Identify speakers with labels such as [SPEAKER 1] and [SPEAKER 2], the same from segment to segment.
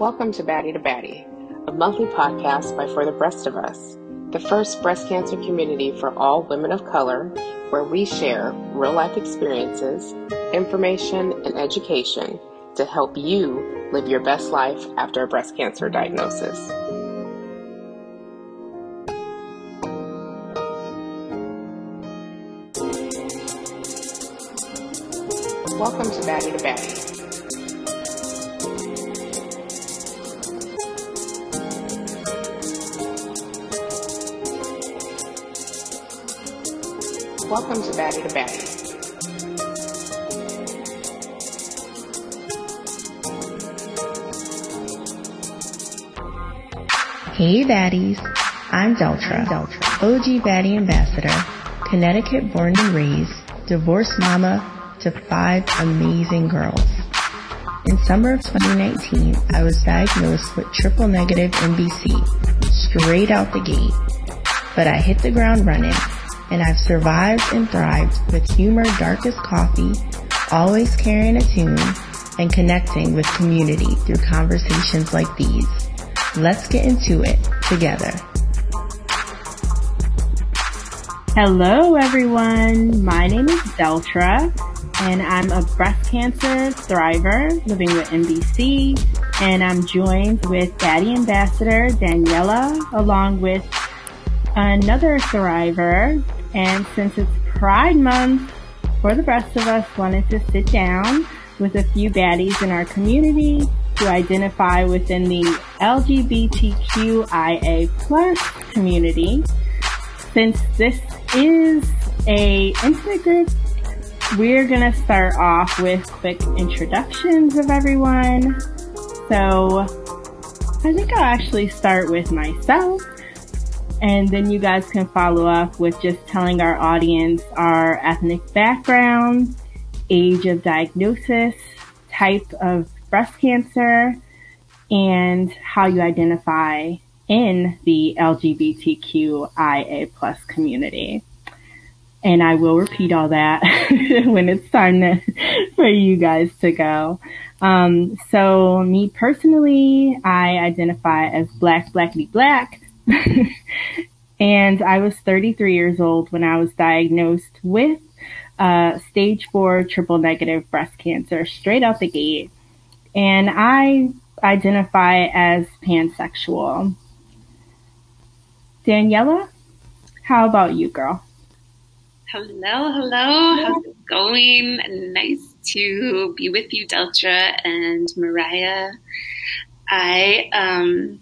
[SPEAKER 1] Welcome to Baddie to Baddie, a monthly podcast by For the Breast of Us, the first breast cancer community for all women of color, where we share real life experiences, information, and education to help you live your best life after a breast cancer diagnosis. Welcome to Baddie to Baddie. Welcome to Baddie to Baddie.
[SPEAKER 2] Hey baddies, I'm Deltra, OG Baddie Ambassador, Connecticut born and raised, divorced mama to five amazing girls. In summer of 2019, I was diagnosed with triple negative MBC, straight out the gate. But I hit the ground running and I've survived and thrived with humor darkest coffee, always carrying a tune, and connecting with community through conversations like these. Let's get into it together.
[SPEAKER 3] Hello everyone, my name is Deltra and I'm a breast cancer thriver living with MBC and I'm joined with Baddie Ambassador Daniela along with another survivor. and since it's Pride Month For the Breast of Us wanted to sit down with a few baddies in our community who identify within the LGBTQIA plus community. Since this is a intimate group, we're gonna start off with quick introductions of everyone. So I think I'll actually start with myself and then you guys can follow up with just telling our audience our ethnic background, age of diagnosis, type of breast cancer, and how you identify in the LGBTQIA plus community. And I will repeat all that when it's time to, for you guys to go. Um, so me personally, I identify as black, blackity black. and I was 33 years old when I was diagnosed with uh, stage four triple negative breast cancer straight out the gate. And I identify as pansexual. Daniela, how about you, girl?
[SPEAKER 4] Hello, hello. How's it going? Nice to be with you, Deltra and Mariah. I um,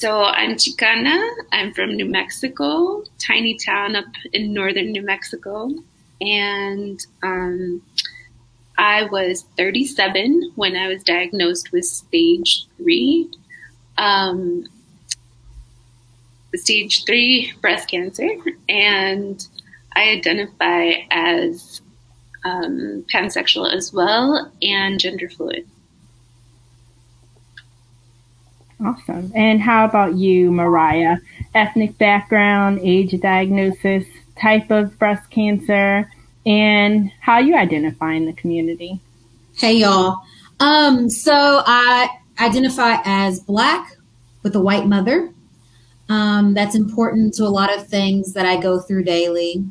[SPEAKER 4] so I'm Chicana. I'm from New Mexico, tiny town up in northern New Mexico. And um, I was 37 when I was diagnosed with stage three, um, stage three breast cancer. And I identify as um, pansexual as well and gender fluid.
[SPEAKER 3] Awesome. And how about you, Mariah? Ethnic background, age diagnosis, type of breast cancer, and how you identify in the community?
[SPEAKER 5] Hey, y'all. Um, so I identify as black with a white mother. Um, that's important to a lot of things that I go through daily.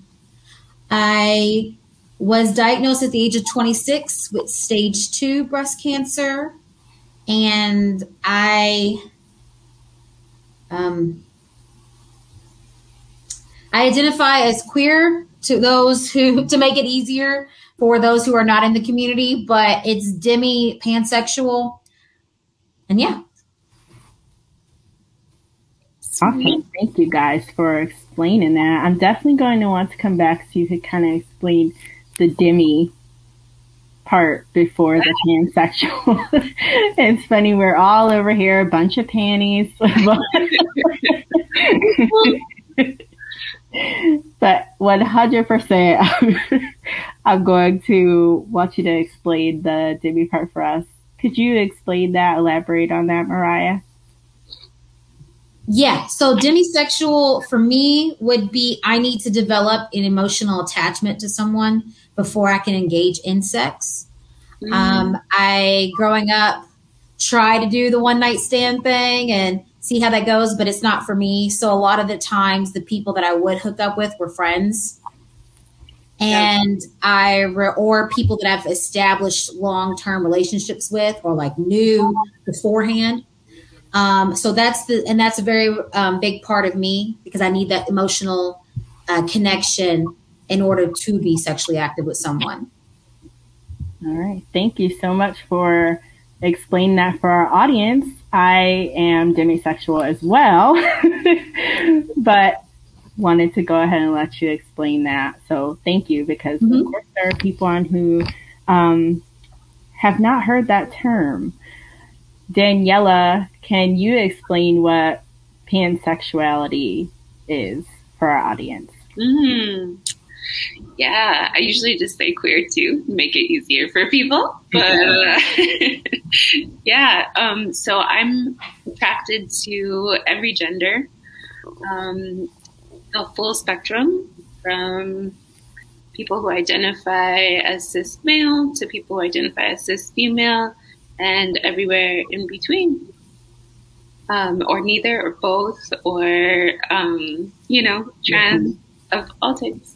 [SPEAKER 5] I was diagnosed at the age of 26 with stage two breast cancer and I um, I identify as queer to those who to make it easier for those who are not in the community, but it's demi pansexual, and yeah.
[SPEAKER 3] Awesome. Thank you guys for explaining that. I'm definitely going to want to come back so you could kind of explain the demi part before the pansexual. it's funny, we're all over here, a bunch of panties. but 100%, I'm going to want you to explain the demi part for us. Could you explain that, elaborate on that, Mariah?
[SPEAKER 5] Yeah. So demisexual for me would be I need to develop an emotional attachment to someone before I can engage in sex. Mm. Um, I growing up try to do the one night stand thing and see how that goes, but it's not for me. So a lot of the times, the people that I would hook up with were friends. And I, re- or people that I've established long term relationships with or like knew beforehand. Um, so that's the, and that's a very um, big part of me because I need that emotional uh, connection in order to be sexually active with someone.
[SPEAKER 3] All right. Thank you so much for explaining that for our audience. I am demisexual as well, but wanted to go ahead and let you explain that. So thank you because mm-hmm. of course there are people on who um, have not heard that term. Daniela, can you explain what pansexuality is for our audience?
[SPEAKER 4] Mm-hmm. Yeah, I usually just say queer too, make it easier for people. But uh, yeah, um, so I'm attracted to every gender, um, the full spectrum from people who identify as cis male to people who identify as cis female and everywhere in between. Um, or neither or both or um, you know trans mm-hmm. of all types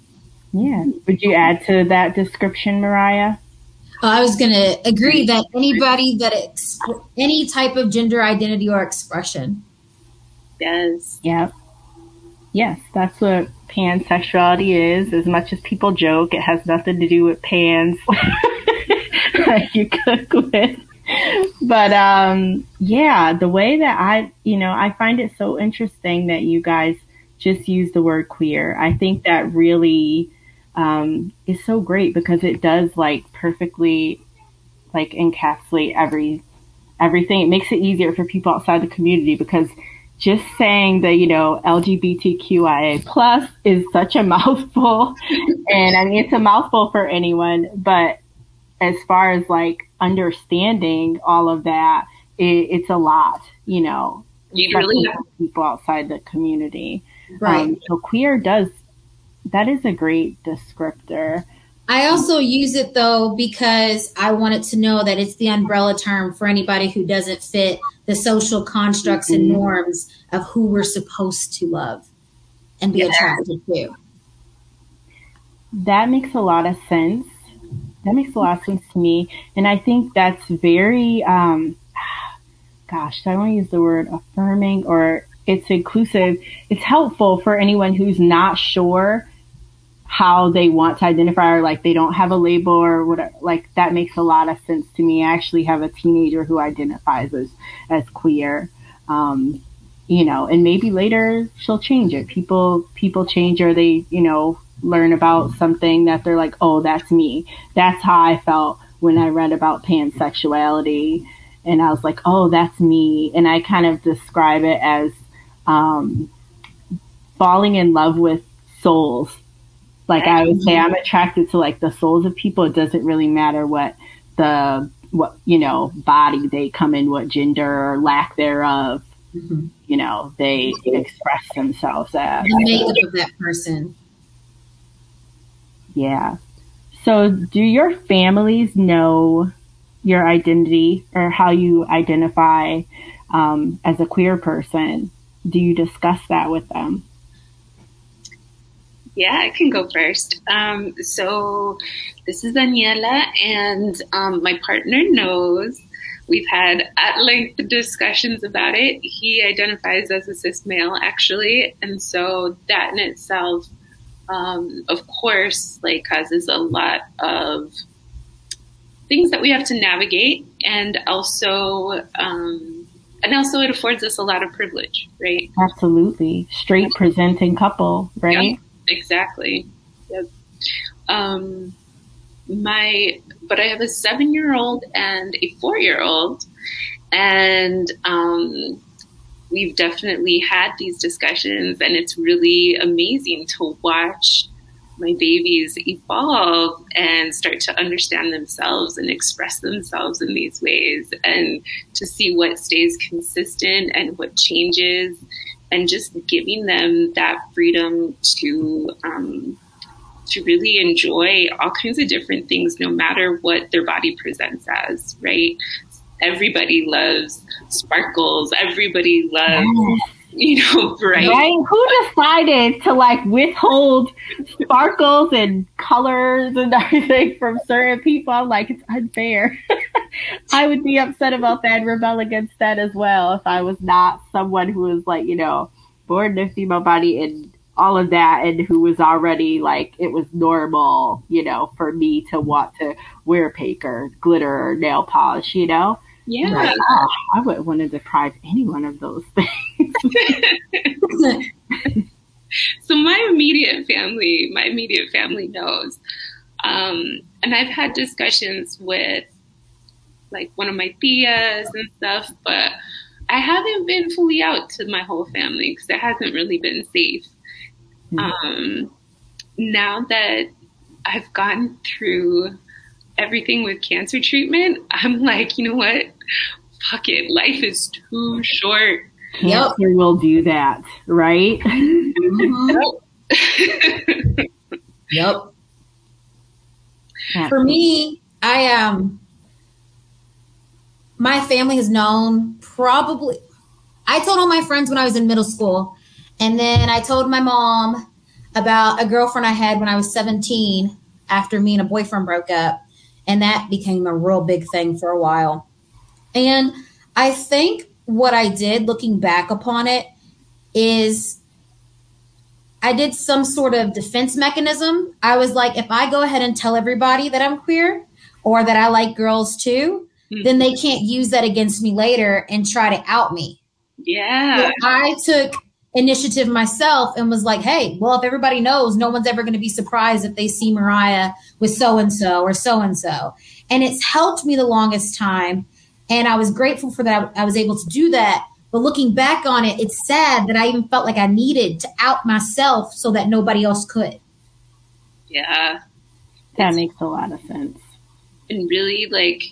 [SPEAKER 3] yeah. Would you add to that description, Mariah?
[SPEAKER 5] Uh, I was going to agree that anybody that ex- any type of gender identity or expression.
[SPEAKER 4] Yes.
[SPEAKER 3] Yeah. Yes, that's what pansexuality is. As much as people joke, it has nothing to do with pans like you cook with. But um, yeah, the way that I, you know, I find it so interesting that you guys just use the word queer. I think that really um, is so great because it does like perfectly like encapsulate every everything. It makes it easier for people outside the community because just saying that you know LGBTQIA plus is such a mouthful, and I mean it's a mouthful for anyone. But as far as like understanding all of that, it, it's a lot, you know.
[SPEAKER 4] You really
[SPEAKER 3] people outside the community,
[SPEAKER 5] right? Um,
[SPEAKER 3] so queer does that is a great descriptor.
[SPEAKER 5] I also use it though because I wanted to know that it's the umbrella term for anybody who doesn't fit the social constructs mm-hmm. and norms of who we're supposed to love and be yeah. attracted to.
[SPEAKER 3] That makes a lot of sense. That makes a lot of sense to me. And I think that's very, um, gosh, I want to use the word affirming or it's inclusive. It's helpful for anyone who's not sure how they want to identify or like they don't have a label or whatever. Like that makes a lot of sense to me. I actually have a teenager who identifies as, as queer. Um, you know, and maybe later she'll change it. People, people change or they, you know, learn about something that they're like, oh, that's me. That's how I felt when I read about pansexuality. And I was like, oh, that's me. And I kind of describe it as, um, falling in love with souls like I would say, I'm attracted to like the souls of people. It doesn't really matter what the what you know body they come in, what gender or lack thereof. Mm-hmm. You know, they express themselves as
[SPEAKER 5] the makeup of that person.
[SPEAKER 3] Yeah. So, do your families know your identity or how you identify um, as a queer person? Do you discuss that with them?
[SPEAKER 4] Yeah, I can go first. Um, so this is Daniela, and um, my partner knows. We've had at length discussions about it. He identifies as a cis male, actually, and so that in itself, um, of course, like causes a lot of things that we have to navigate, and also um, and also it affords us a lot of privilege, right?
[SPEAKER 3] Absolutely. Straight presenting couple, right?
[SPEAKER 4] Exactly. Yep. Um, my, but I have a seven year old and a four year old, and um, we've definitely had these discussions, and it's really amazing to watch my babies evolve and start to understand themselves and express themselves in these ways and to see what stays consistent and what changes and just giving them that freedom to um, to really enjoy all kinds of different things, no matter what their body presents as, right? Everybody loves sparkles. Everybody loves, mm. you know, bright.
[SPEAKER 3] Right? Who decided to like withhold sparkles and colors and everything from certain people? I'm like, it's unfair. I would be upset about that and rebel against that as well if I was not someone who was like, you know, born in a female body and all of that and who was already like it was normal, you know, for me to want to wear pink or glitter or nail polish, you know?
[SPEAKER 4] Yeah.
[SPEAKER 3] Like, oh, I wouldn't want to deprive anyone of those things.
[SPEAKER 4] so my immediate family, my immediate family knows. Um, and I've had discussions with like one of my tias and stuff, but I haven't been fully out to my whole family because it hasn't really been safe. Mm-hmm. Um, now that I've gone through everything with cancer treatment, I'm like, you know what? Fuck it. Life is too short.
[SPEAKER 3] Cancer yep. will do that, right? Mm-hmm.
[SPEAKER 5] yep. For me, I um my family has known probably I told all my friends when I was in middle school and then I told my mom about a girlfriend I had when I was 17 after me and a boyfriend broke up. And that became a real big thing for a while. And I think what I did looking back upon it is I did some sort of defense mechanism. I was like, if I go ahead and tell everybody that I'm queer or that I like girls too, mm-hmm. then they can't use that against me later and try to out me.
[SPEAKER 4] Yeah.
[SPEAKER 5] So I took initiative myself and was like, hey, well, if everybody knows, no one's ever going to be surprised if they see Mariah with so and so or so and so. And it's helped me the longest time. And I was grateful for that. I was able to do that. But looking back on it, it's sad that I even felt like I needed to out myself so that nobody else could.
[SPEAKER 4] Yeah.
[SPEAKER 3] That it's, makes a lot of sense.
[SPEAKER 4] And really, like,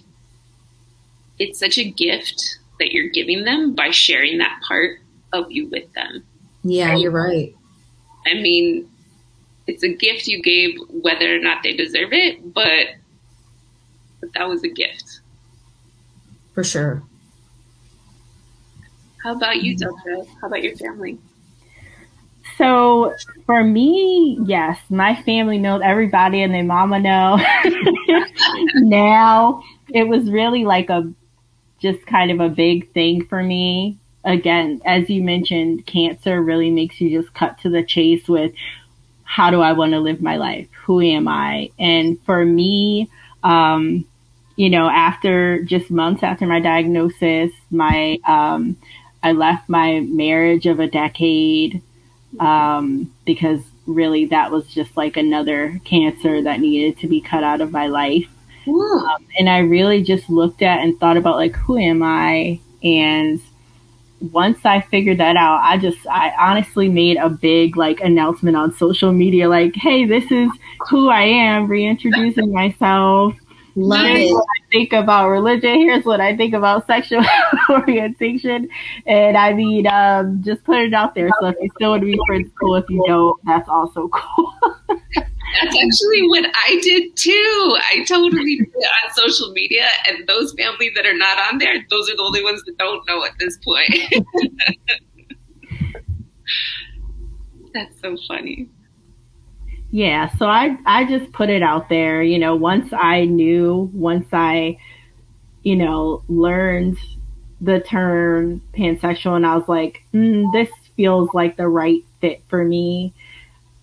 [SPEAKER 4] it's such a gift that you're giving them by sharing that part of you with them.
[SPEAKER 5] Yeah, you're right.
[SPEAKER 4] I mean, it's a gift you gave whether or not they deserve it, but, but that was a gift.
[SPEAKER 5] For sure.
[SPEAKER 4] How about you, Deltra? How about your family?
[SPEAKER 3] So for me, yes, my family knows everybody and their mama know. now it was really like a just kind of a big thing for me again, as you mentioned, cancer really makes you just cut to the chase with how do I want to live my life? Who am I? And for me, um, you know, after just months after my diagnosis, my, um, I left my marriage of a decade, um, because really that was just like another cancer that needed to be cut out of my life. Um, and I really just looked at and thought about like, who am I? And once I figured that out, I just, I honestly made a big like announcement on social media, like, hey, this is who I am, reintroducing myself.
[SPEAKER 5] Love
[SPEAKER 3] Here's
[SPEAKER 5] it.
[SPEAKER 3] what I think about religion. Here's what I think about sexual orientation. And I mean, um, just put it out there. So if you still want to be friends, cool. If you don't, that's also cool.
[SPEAKER 4] That's actually what I did too. I totally did it on social media, and those families that are not on there, those are the only ones that don't know at this point. That's so funny.
[SPEAKER 3] Yeah, so I I just put it out there, you know, once I knew, once I you know, learned the term pansexual and I was like, mm, this feels like the right fit for me.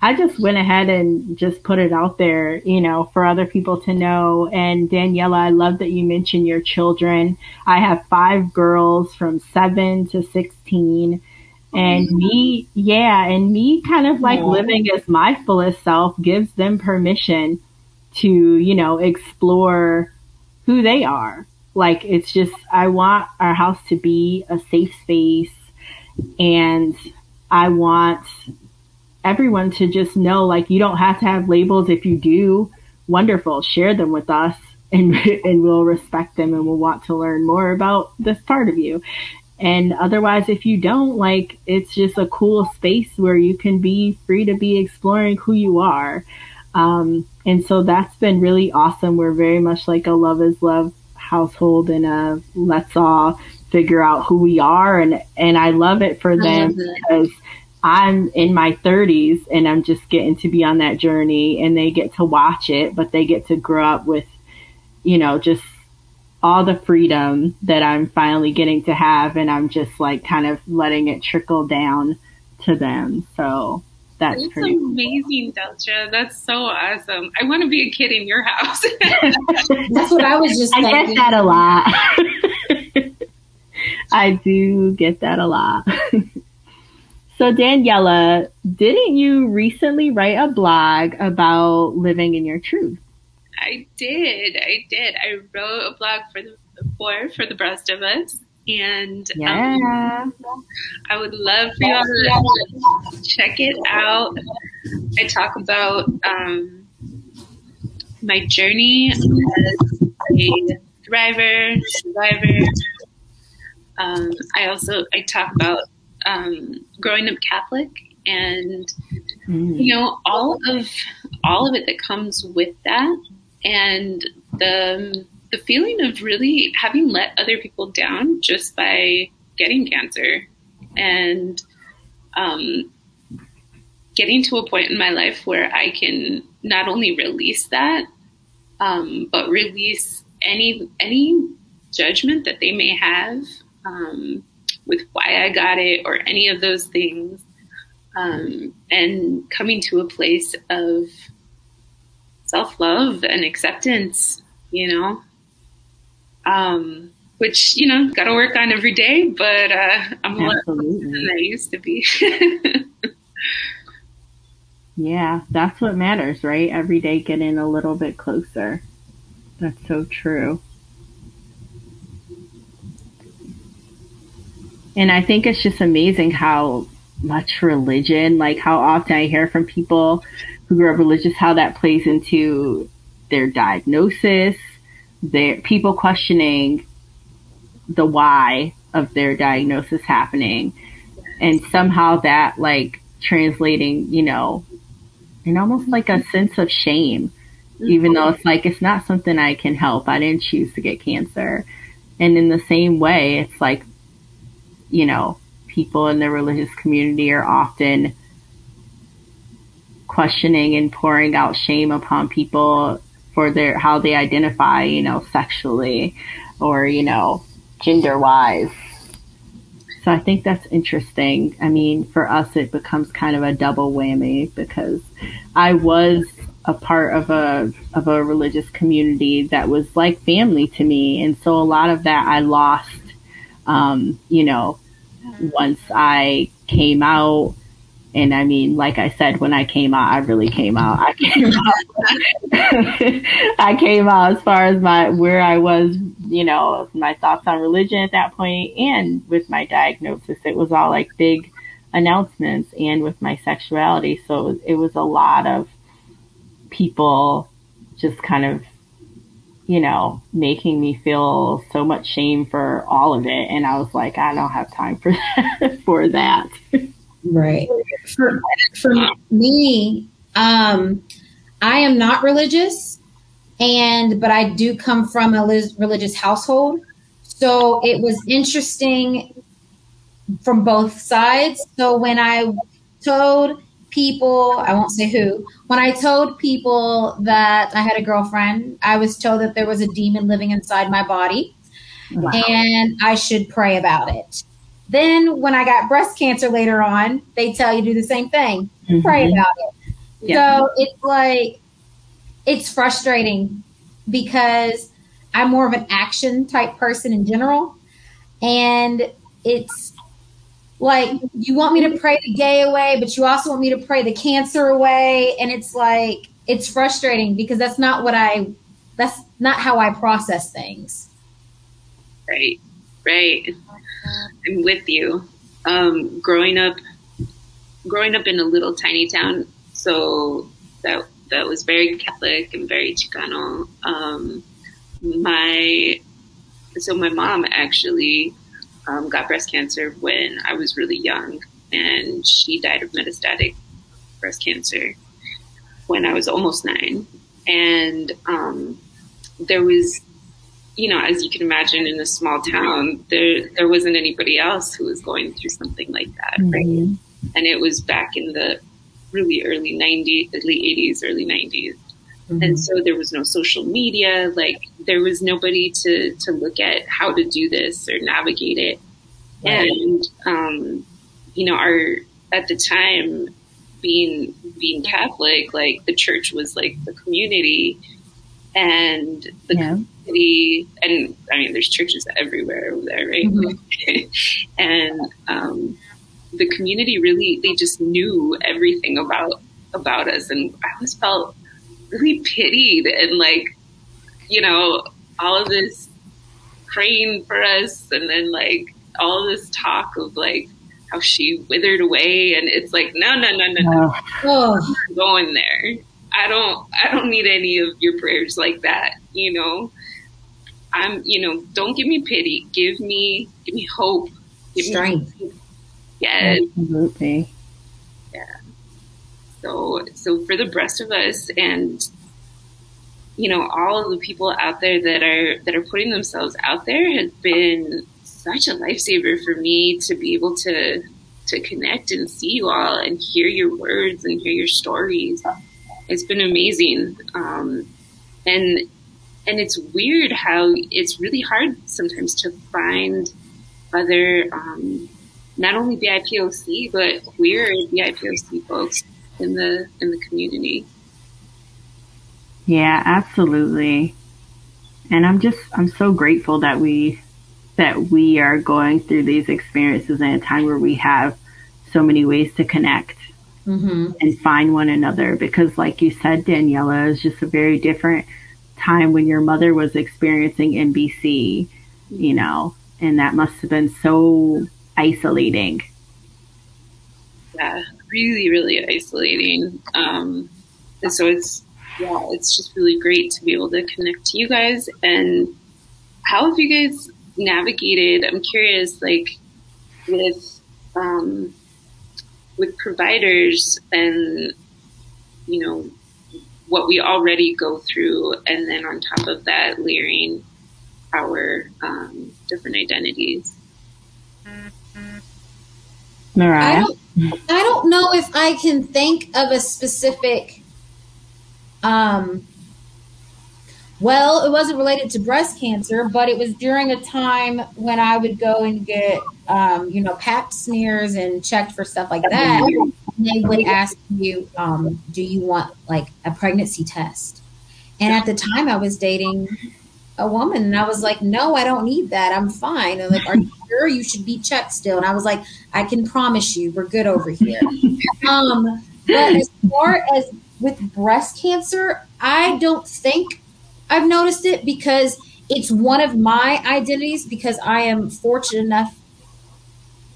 [SPEAKER 3] I just went ahead and just put it out there, you know, for other people to know. And Daniela, I love that you mentioned your children. I have five girls from seven to 16. And me, yeah, and me kind of like yeah. living as my fullest self gives them permission to, you know, explore who they are. Like it's just, I want our house to be a safe space and I want everyone to just know like you don't have to have labels. If you do, wonderful, share them with us and and we'll respect them and we'll want to learn more about this part of you. And otherwise, if you don't, like, it's just a cool space where you can be free to be exploring who you are. Um, and so that's been really awesome. We're very much like a love is love household and a let's all figure out who we are and and I love it for them because I'm in my 30s and I'm just getting to be on that journey and they get to watch it but they get to grow up with you know just all the freedom that I'm finally getting to have and I'm just like kind of letting it trickle down to them so that's,
[SPEAKER 4] that's
[SPEAKER 3] pretty
[SPEAKER 4] amazing, cool. Deltra. That's so awesome. I want to be a kid in your house.
[SPEAKER 5] that's what I was just.
[SPEAKER 3] I get that a lot. I do get that a lot. so Daniela, didn't you recently write a blog about living in your truth?
[SPEAKER 4] I did. I did. I wrote a blog for the for For the Breast of Us, and
[SPEAKER 3] yeah. Um,
[SPEAKER 4] I would love for y'all to check it out. I talk about um, my journey as a thriver, survivor. Um, I also I talk about um, growing up Catholic and mm. you know all of all of it that comes with that and the the feeling of really having let other people down just by getting cancer and um, getting to a point in my life where I can not only release that, um, but release any any judgment that they may have um, with why I got it or any of those things, um, and coming to a place of self love and acceptance. You know, um, which you know got to work on every day. But uh, I'm a lot than I used to be.
[SPEAKER 3] yeah, that's what matters, right? Every day getting a little bit closer. That's so true. And I think it's just amazing how much religion, like how often I hear from people who grew up religious, how that plays into their diagnosis, their people questioning the why of their diagnosis happening. And somehow that like translating you know in almost like a sense of shame even though it's like it's not something i can help. I didn't choose to get cancer. And in the same way it's like you know people in the religious community are often questioning and pouring out shame upon people for their how they identify, you know, sexually or, you know, gender wise. So I think that's interesting. I mean, for us, it becomes kind of a double whammy because I was a part of a of a religious community that was like family to me, and so a lot of that I lost. Um, you know, once I came out and I mean, like I said, when I came out, I really came out. I came out. I came out as far as my where I was, you know, my thoughts on religion at that point, and with my diagnosis, it was all like big announcements, and with my sexuality, so it was a lot of people just kind of, you know, making me feel so much shame for all of it, and I was like, I don't have time for that, for that.
[SPEAKER 5] Right. For, for me, um, I am not religious, and but I do come from a religious household, so it was interesting from both sides. So when I told people, I won't say who, when I told people that I had a girlfriend, I was told that there was a demon living inside my body. Wow. And I should pray about it. Then when I got breast cancer later on, they tell you do the same thing. Mm-hmm. Pray about it. Yeah. So it's like it's frustrating because I'm more of an action type person in general. And it's like you want me to pray the gay away, but you also want me to pray the cancer away. And it's like it's frustrating because that's not what I that's not how I process things.
[SPEAKER 4] Right. Right. I'm with you. Um, growing up, growing up in a little tiny town, so that that was very Catholic and very Chicano. Um, my so my mom actually um, got breast cancer when I was really young, and she died of metastatic breast cancer when I was almost nine. And um, there was you know, as you can imagine, in a small town, there there wasn't anybody else who was going through something like that, mm-hmm. right? And it was back in the really early '90s, late '80s, early '90s, mm-hmm. and so there was no social media. Like there was nobody to to look at how to do this or navigate it. Right. And um, you know, our at the time being being Catholic, like the church was like the community and the yeah. community and I mean there's churches everywhere over there, right? Mm-hmm. and um, the community really they just knew everything about about us and I always felt really pitied and like, you know, all of this praying for us and then like all this talk of like how she withered away and it's like no no no no no. Oh. going there. I don't i don't need any of your prayers like that you know? I'm you know don't give me pity. Give me give me hope. Give
[SPEAKER 5] strength.
[SPEAKER 4] me yes. Absolutely. Yeah so so For the Breast of Us and you know all of the people out there that are that are putting themselves out there has been such a lifesaver for me to be able to to connect and see you all and hear your words and hear your stories. It's been amazing, um, and and it's weird how it's really hard sometimes to find other um, not only BIPOC but queer BIPOC folks in the in the community.
[SPEAKER 3] Yeah, absolutely. And I'm just I'm so grateful that we that we are going through these experiences in a time where we have so many ways to connect mm-hmm. and find one another. Because, like you said, Daniela, is just a very different time when your mother was experiencing MBC, you know, and that must have been so isolating.
[SPEAKER 4] Yeah, really, really isolating. Um, and so it's, yeah, it's just really great to be able to connect to you guys. And how have you guys navigated? I'm curious, like with um, with providers and you know what we already go through, and then on top of that, layering our um, different identities.
[SPEAKER 5] Mariah, I don't, I don't know if I can think of a specific um, well, it wasn't related to breast cancer, but it was during a time when I would go and get, um, you know, pap smears and checked for stuff like that. And they would ask you, um, do you want like a pregnancy test? And at the time I was dating a woman and I was like, no, I don't need that. I'm fine. And like, are you sure you should be checked still? And I was like, I can promise you we're good over here. um, but as far as with breast cancer, I don't think I've noticed it because it's one of my identities because I am fortunate enough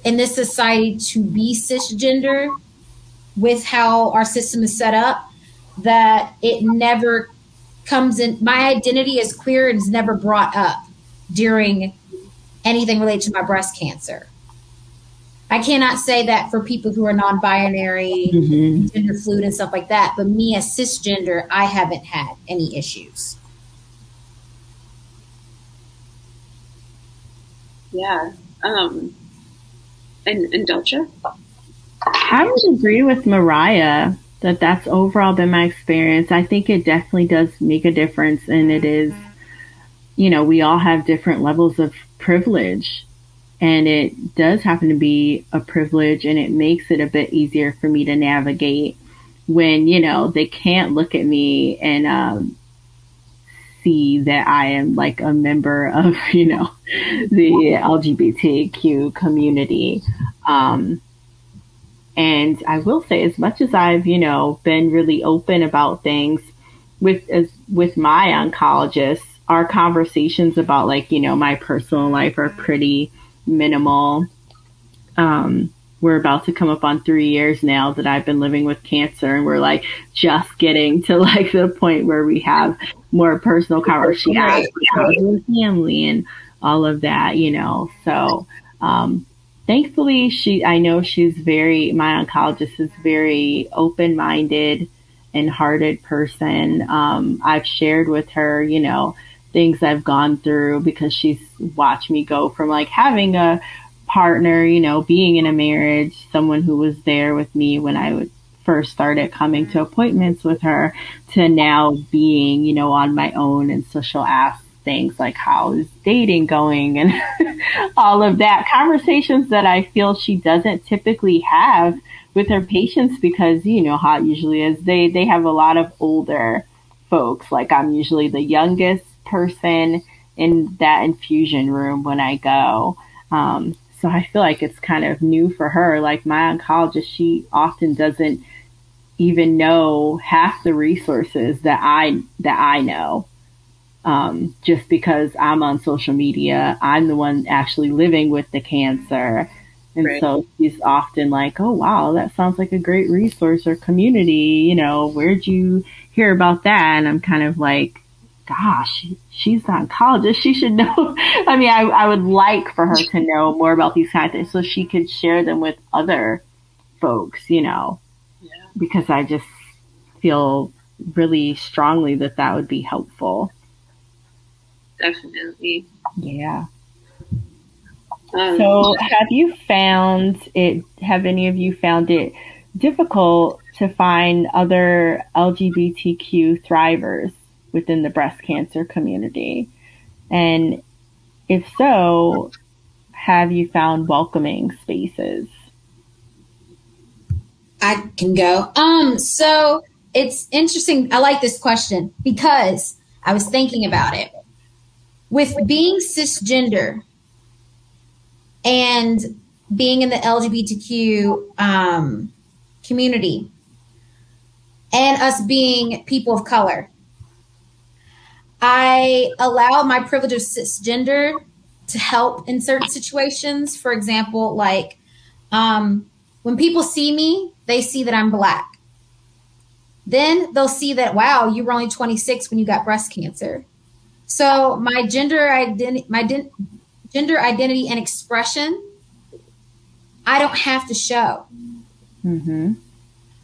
[SPEAKER 5] in this society to be cisgender with how our system is set up that it never comes in my identity as queer and is never brought up during anything related to my breast cancer. I cannot say that for people who are non-binary, mm-hmm. gender fluid and stuff like that, but me as cisgender, I haven't had any issues.
[SPEAKER 4] Yeah. Um, and, and Deltra?
[SPEAKER 3] I would agree with Mariah that that's overall been my experience. I think it definitely does make a difference, and it is, you know, we all have different levels of privilege, and it does happen to be a privilege, and it makes it a bit easier for me to navigate when you know they can't look at me and um, see that I am like a member of, you know, the LGBTQ community. Um, and I will say, as much as I've, you know, been really open about things with, as, with my oncologist, our conversations about like, you know, my personal life are pretty minimal. Um, we're about to come up on three years now that I've been living with cancer and we're like just getting to like the point where we have more personal conversations with family and all of that, you know. So um, thankfully she I know she's very my oncologist is very open minded and hearted person. Um, I've shared with her, you know, things I've gone through because she's watched me go from like having a partner, you know, being in a marriage, someone who was there with me when I would first started coming to appointments with her to now being, you know, on my own and so she'll ask things like how is dating going and all of that. Conversations that I feel she doesn't typically have with her patients because you know how it usually is. They they have a lot of older folks. Like I'm usually the youngest person in that infusion room when I go. Um, so I feel like it's kind of new for her. Like my oncologist she often doesn't even know half the resources that I that I know um, just because I'm on social media. I'm the one actually living with the cancer. And right. so she's often like, oh, wow, that sounds like a great resource or community. You know, where'd you hear about that? And I'm kind of like, gosh, she's an oncologist. She should know. I mean, I, I would like for her to know more about these kind of things so she could share them with other folks, you know, yeah. because I just feel really strongly that that would be helpful
[SPEAKER 4] definitely.
[SPEAKER 3] Yeah. Um, so, have you found it? Have any of you found it difficult to find other LGBTQ thrivers within the breast cancer community? And if so, have you found welcoming spaces?
[SPEAKER 5] I can go. Um, so it's interesting. I like this question because I was thinking about it with being cisgender and being in the LGBTQ um, community and us being people of color, I allow my privilege of cisgender to help in certain situations. For example, like um, when people see me, they see that I'm black. Then they'll see that, wow, you were only 26 when you got breast cancer. So my gender identity, my de- gender identity and expression, I don't have to show. Mm-hmm.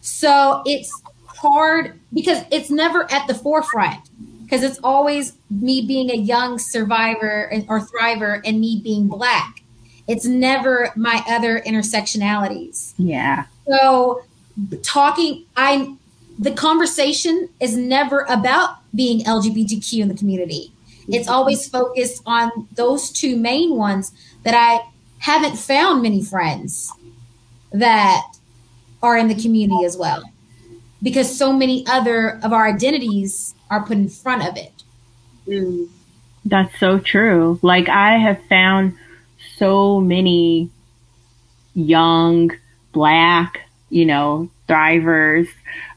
[SPEAKER 5] So it's hard because it's never at the forefront because it's always me being a young survivor or thriver and me being black. It's never my other intersectionalities.
[SPEAKER 3] Yeah.
[SPEAKER 5] So talking, I the conversation is never about being LGBTQ in the community. It's always focused on those two main ones that I haven't found many friends that are in the community as well. Because so many other of our identities are put in front of it.
[SPEAKER 3] Mm. That's so true. Like I have found so many young black, you know, thrivers.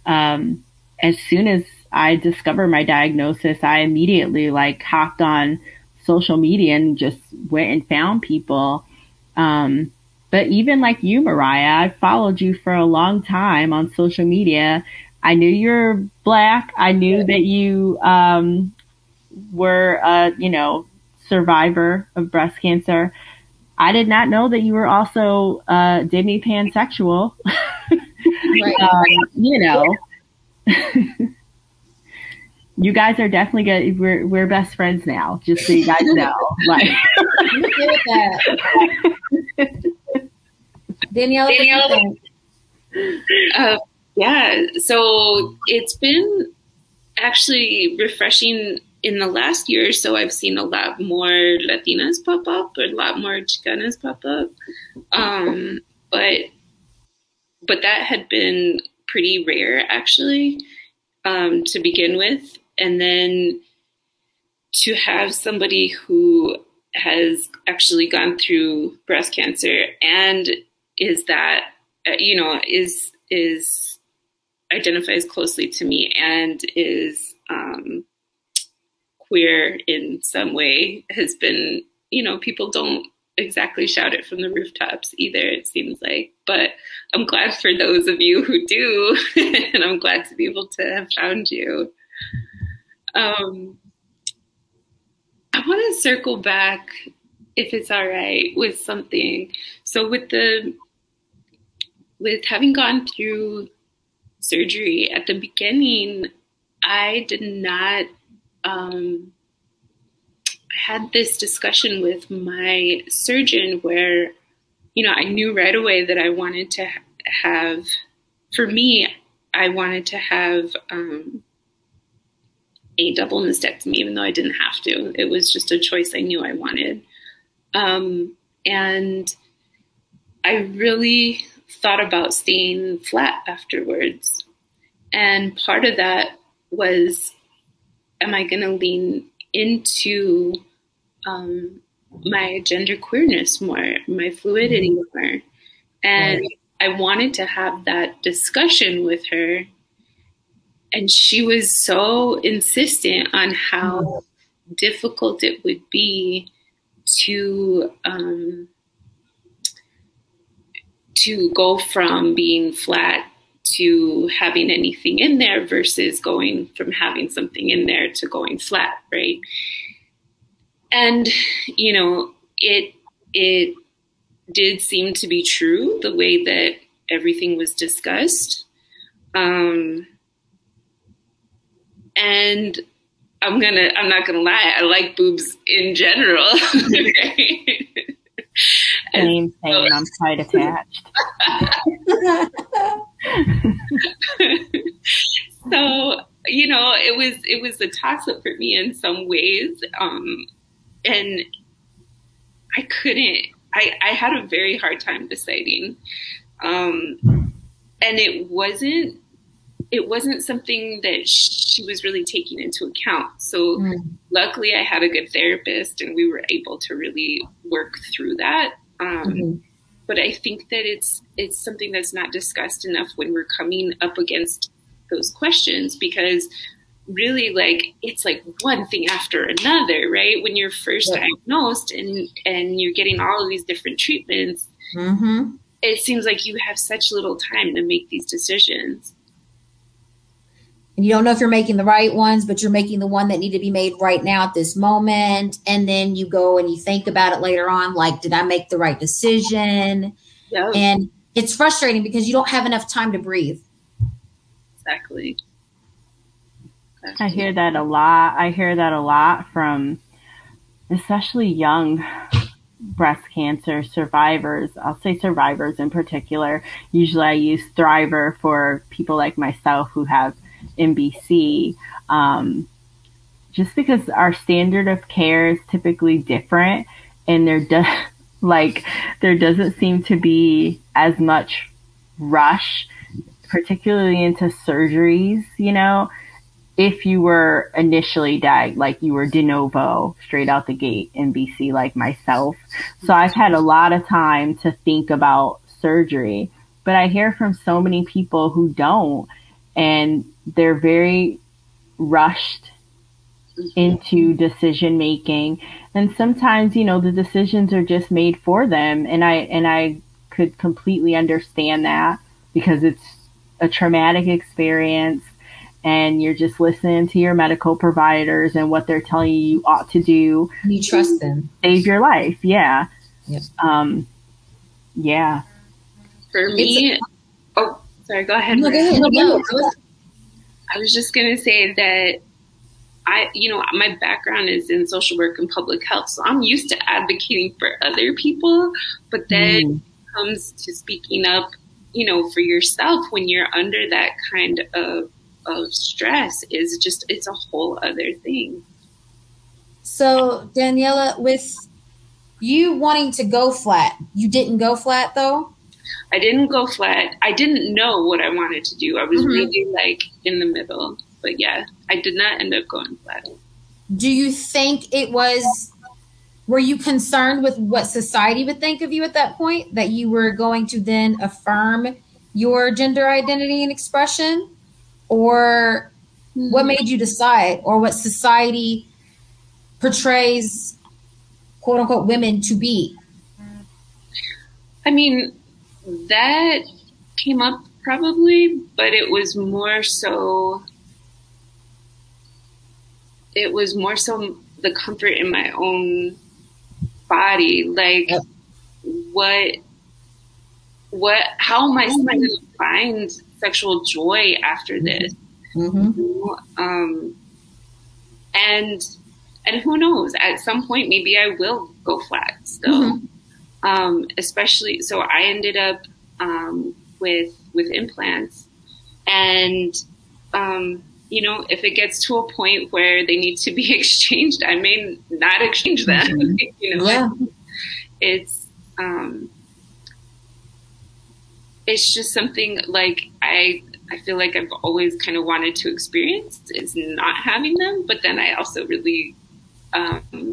[SPEAKER 3] Um, as soon as I discovered my diagnosis, I immediately like hopped on social media and just went and found people. Um, but even like you, Mariah, I followed you for a long time on social media. I knew you're black. I knew that you, um, were a, you know, survivor of breast cancer. I did not know that you were also, uh, demi pansexual. right. um, you know, you guys are definitely good. We're we're best friends now. Just so you guys know. like
[SPEAKER 5] Danielle. Danielle.
[SPEAKER 4] Uh, yeah. So it's been actually refreshing in the last year or so. I've seen a lot more Latinas pop up, or a lot more Chicanas pop up. Um, but but that had been pretty rare actually um, to begin with and then to have somebody who has actually gone through breast cancer and is that uh, you know is is identifies closely to me and is um, queer in some way has been you know people don't exactly shout it from the rooftops either it seems like but i'm glad for those of you who do and i'm glad to be able to have found you um, I want to circle back, if it's all right, with something. So with the with having gone through surgery at the beginning, I did not um, I had this discussion with my surgeon where, you know, I knew right away that I wanted to have, for me, I wanted to have um, a double mastectomy, even though I didn't have to. It was just a choice I knew I wanted. Um, and I really thought about staying flat afterwards. And part of that was am I going to lean into um, my gender queerness more, my fluidity mm-hmm. more? And right. I wanted to have that discussion with her. And she was so insistent on how mm-hmm. difficult it would be to um, to go from being flat to having anything in there versus going from having something in there to going flat, right? And you know, it it did seem to be true the way that everything was discussed. Um, and I'm gonna I'm not gonna lie, I like boobs in general.
[SPEAKER 3] Same, same. I'm quite attached.
[SPEAKER 4] so you know, it was it was a toss up for me in some ways, um, and I couldn't. I I had a very hard time deciding, um, and it wasn't it wasn't something that she was really taking into account. So mm. luckily, I had a good therapist, and we were able to really work through that. Um, mm-hmm. But I think that it's it's something that's not discussed enough when we're coming up against those questions because really like it's like one thing after another right when you're first yeah. diagnosed and and you're getting all of these different treatments mm-hmm. it seems like you have such little time to make these decisions
[SPEAKER 5] and you don't know if you're making the right ones, but you're making the one that need to be made right now at this moment. And then you go and you think about it later on, like, did I make the right decision? Yeah. And it's frustrating because you don't have enough time to breathe.
[SPEAKER 4] Exactly.
[SPEAKER 3] exactly. I hear that a lot. I hear that a lot from especially young breast cancer survivors. I'll say survivors in particular. Usually I use Thriver for people like myself who have MBC, um, just because our standard of care is typically different and there does like there doesn't seem to be as much rush particularly into surgeries you know? If you were initially diagnosed like you were de novo straight out the gate MBC like myself. So I've had a lot of time to think about surgery but I hear from so many people who don't and they're very rushed into decision making. And sometimes you know the decisions are just made for them and i and i could completely understand that because it's a traumatic experience and you're just listening to your medical providers and what they're telling you you ought to do.
[SPEAKER 5] You trust them.
[SPEAKER 3] Save your life yeah. Yep. um yeah.
[SPEAKER 4] For me a, oh sorry go ahead, no, go ahead. No, I was just going to say that I, you know, my background is in social work and public health, so I'm used to advocating for other people, but then mm. comes to speaking up, you know, for yourself when you're under that kind of of stress is just it's a whole other thing.
[SPEAKER 5] So, Daniela, with you wanting to go flat, you didn't go flat though?
[SPEAKER 4] I didn't go flat. I didn't know what I wanted to do. I was mm-hmm. really like in the middle. But yeah, I did not end up going flat.
[SPEAKER 5] Do you think it was were you concerned with what society would think of you at that point that you were going to then affirm your gender identity and expression or what made you decide or what society portrays quote unquote women to be
[SPEAKER 4] i mean that came up probably, but it was more so. It was more so the comfort in my own body, like yep. what, what, how am I going to find sexual joy after mm-hmm. this? Mm-hmm. Um, and and who knows? At some point, maybe I will go flat still. Mm-hmm. Um, especially, so I ended up um, with with implants, and um, you know, if it gets to a point where they need to be exchanged, I may not exchange them. Mm-hmm. you know, yeah. it's um, it's just something like I I feel like I've always kind of wanted to experience is not having them, but then I also really um,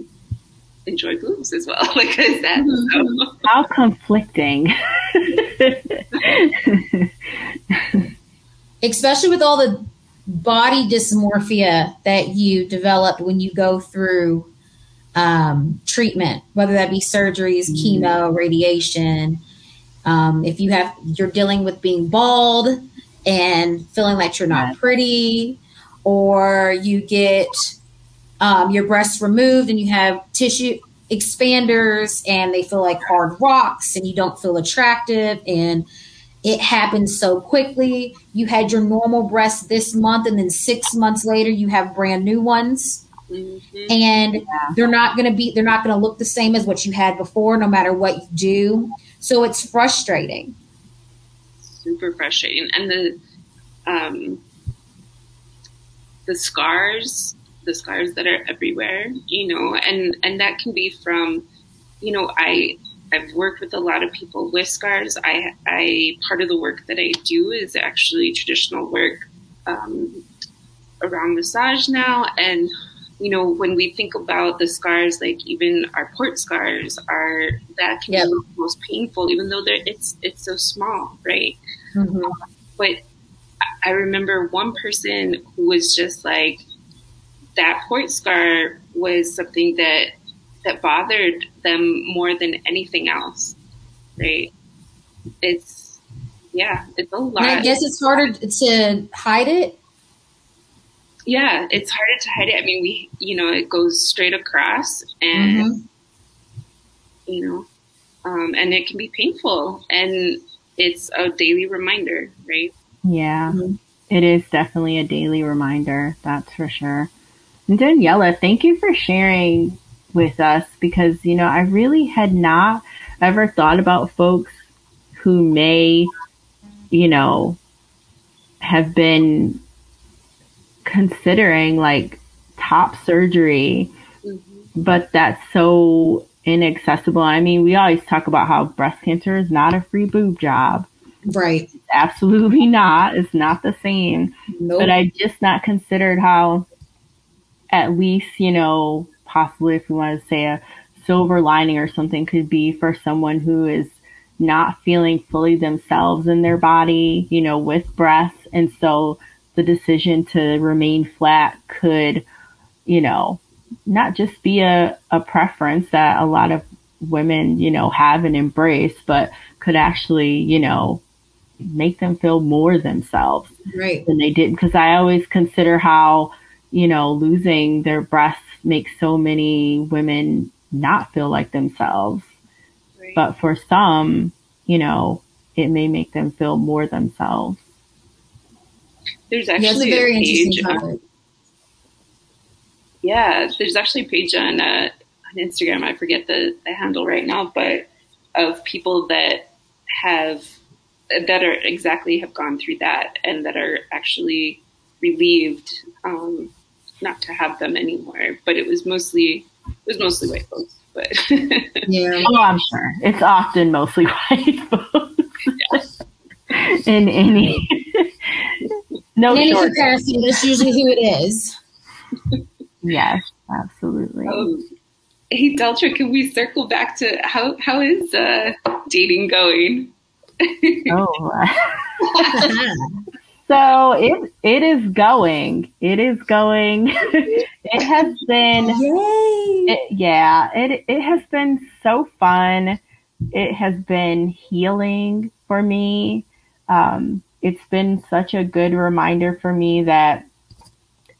[SPEAKER 4] enjoy boobs as well. like I said,
[SPEAKER 3] so. how conflicting.
[SPEAKER 5] Especially with all the body dysmorphia that you develop when you go through um, treatment, whether that be surgeries, mm. chemo, radiation. Um, if you have, you're dealing with being bald and feeling like you're not pretty, or you get um, your breasts removed and you have tissue expanders and they feel like hard rocks and you don't feel attractive and it happens so quickly. You had your normal breasts this month, and then six months later, you have brand new ones. Mm-hmm. And yeah. they're not going to be, they're not going to look the same as what you had before, no matter what you do. So it's frustrating.
[SPEAKER 4] Super frustrating. And the, um, the scars, the scars that are everywhere, you know, and, and that can be from, you know, I, I've worked with a lot of people with scars. I, I part of the work that I do is actually traditional work um, around massage now, and you know when we think about the scars, like even our port scars, are that can yep. be the most painful, even though they're it's it's so small, right? Mm-hmm. But I remember one person who was just like that port scar was something that that bothered them more than anything else. Right? It's yeah, it's a lot.
[SPEAKER 5] And I guess it's harder to hide it.
[SPEAKER 4] Yeah, it's harder to hide it. I mean, we you know it goes straight across, and mm-hmm. you know, um, and it can be painful, and it's a daily reminder, right?
[SPEAKER 3] Yeah, mm-hmm. it is definitely a daily reminder. That's for sure. And Daniela, thank you for sharing with us because, you know, I really had not ever thought about folks who may, you know, have been considering like top surgery, mm-hmm. but that's so inaccessible. I mean, we always talk about how breast cancer is not a free boob job.
[SPEAKER 5] Right.
[SPEAKER 3] absolutely not. It's not the same. Nope. But I just not considered how at least, you know, possibly if we want to say a silver lining or something could be for someone who is not feeling fully themselves in their body, you know, with breasts. And so the decision to remain flat could, you know, not just be a, a preference that a lot of women, you know, have and embrace, but could actually, you know, make them feel more themselves
[SPEAKER 5] right.
[SPEAKER 3] than they did. Because I always consider how, you know, losing their breasts makes so many women not feel like themselves. Right. But for some, you know, it may make them feel more themselves.
[SPEAKER 4] There's actually a, a page. On, yeah, there's actually a page on, uh, on Instagram. I forget the, the handle right now, but of people that have that are exactly have gone through that and that are actually relieved um, not to have them anymore. But it was mostly it was mostly white folks. But
[SPEAKER 3] yeah, oh, I'm sure it's often mostly white folks. In any
[SPEAKER 5] no in any comparison, that's usually who it is.
[SPEAKER 3] yes, absolutely.
[SPEAKER 4] Oh, hey Deltra, can we circle back to how how is uh, dating going?
[SPEAKER 3] oh. So it it is going. It is going. it has been it, yeah, it it has been so fun. It has been healing for me. Um, it's been such a good reminder for me that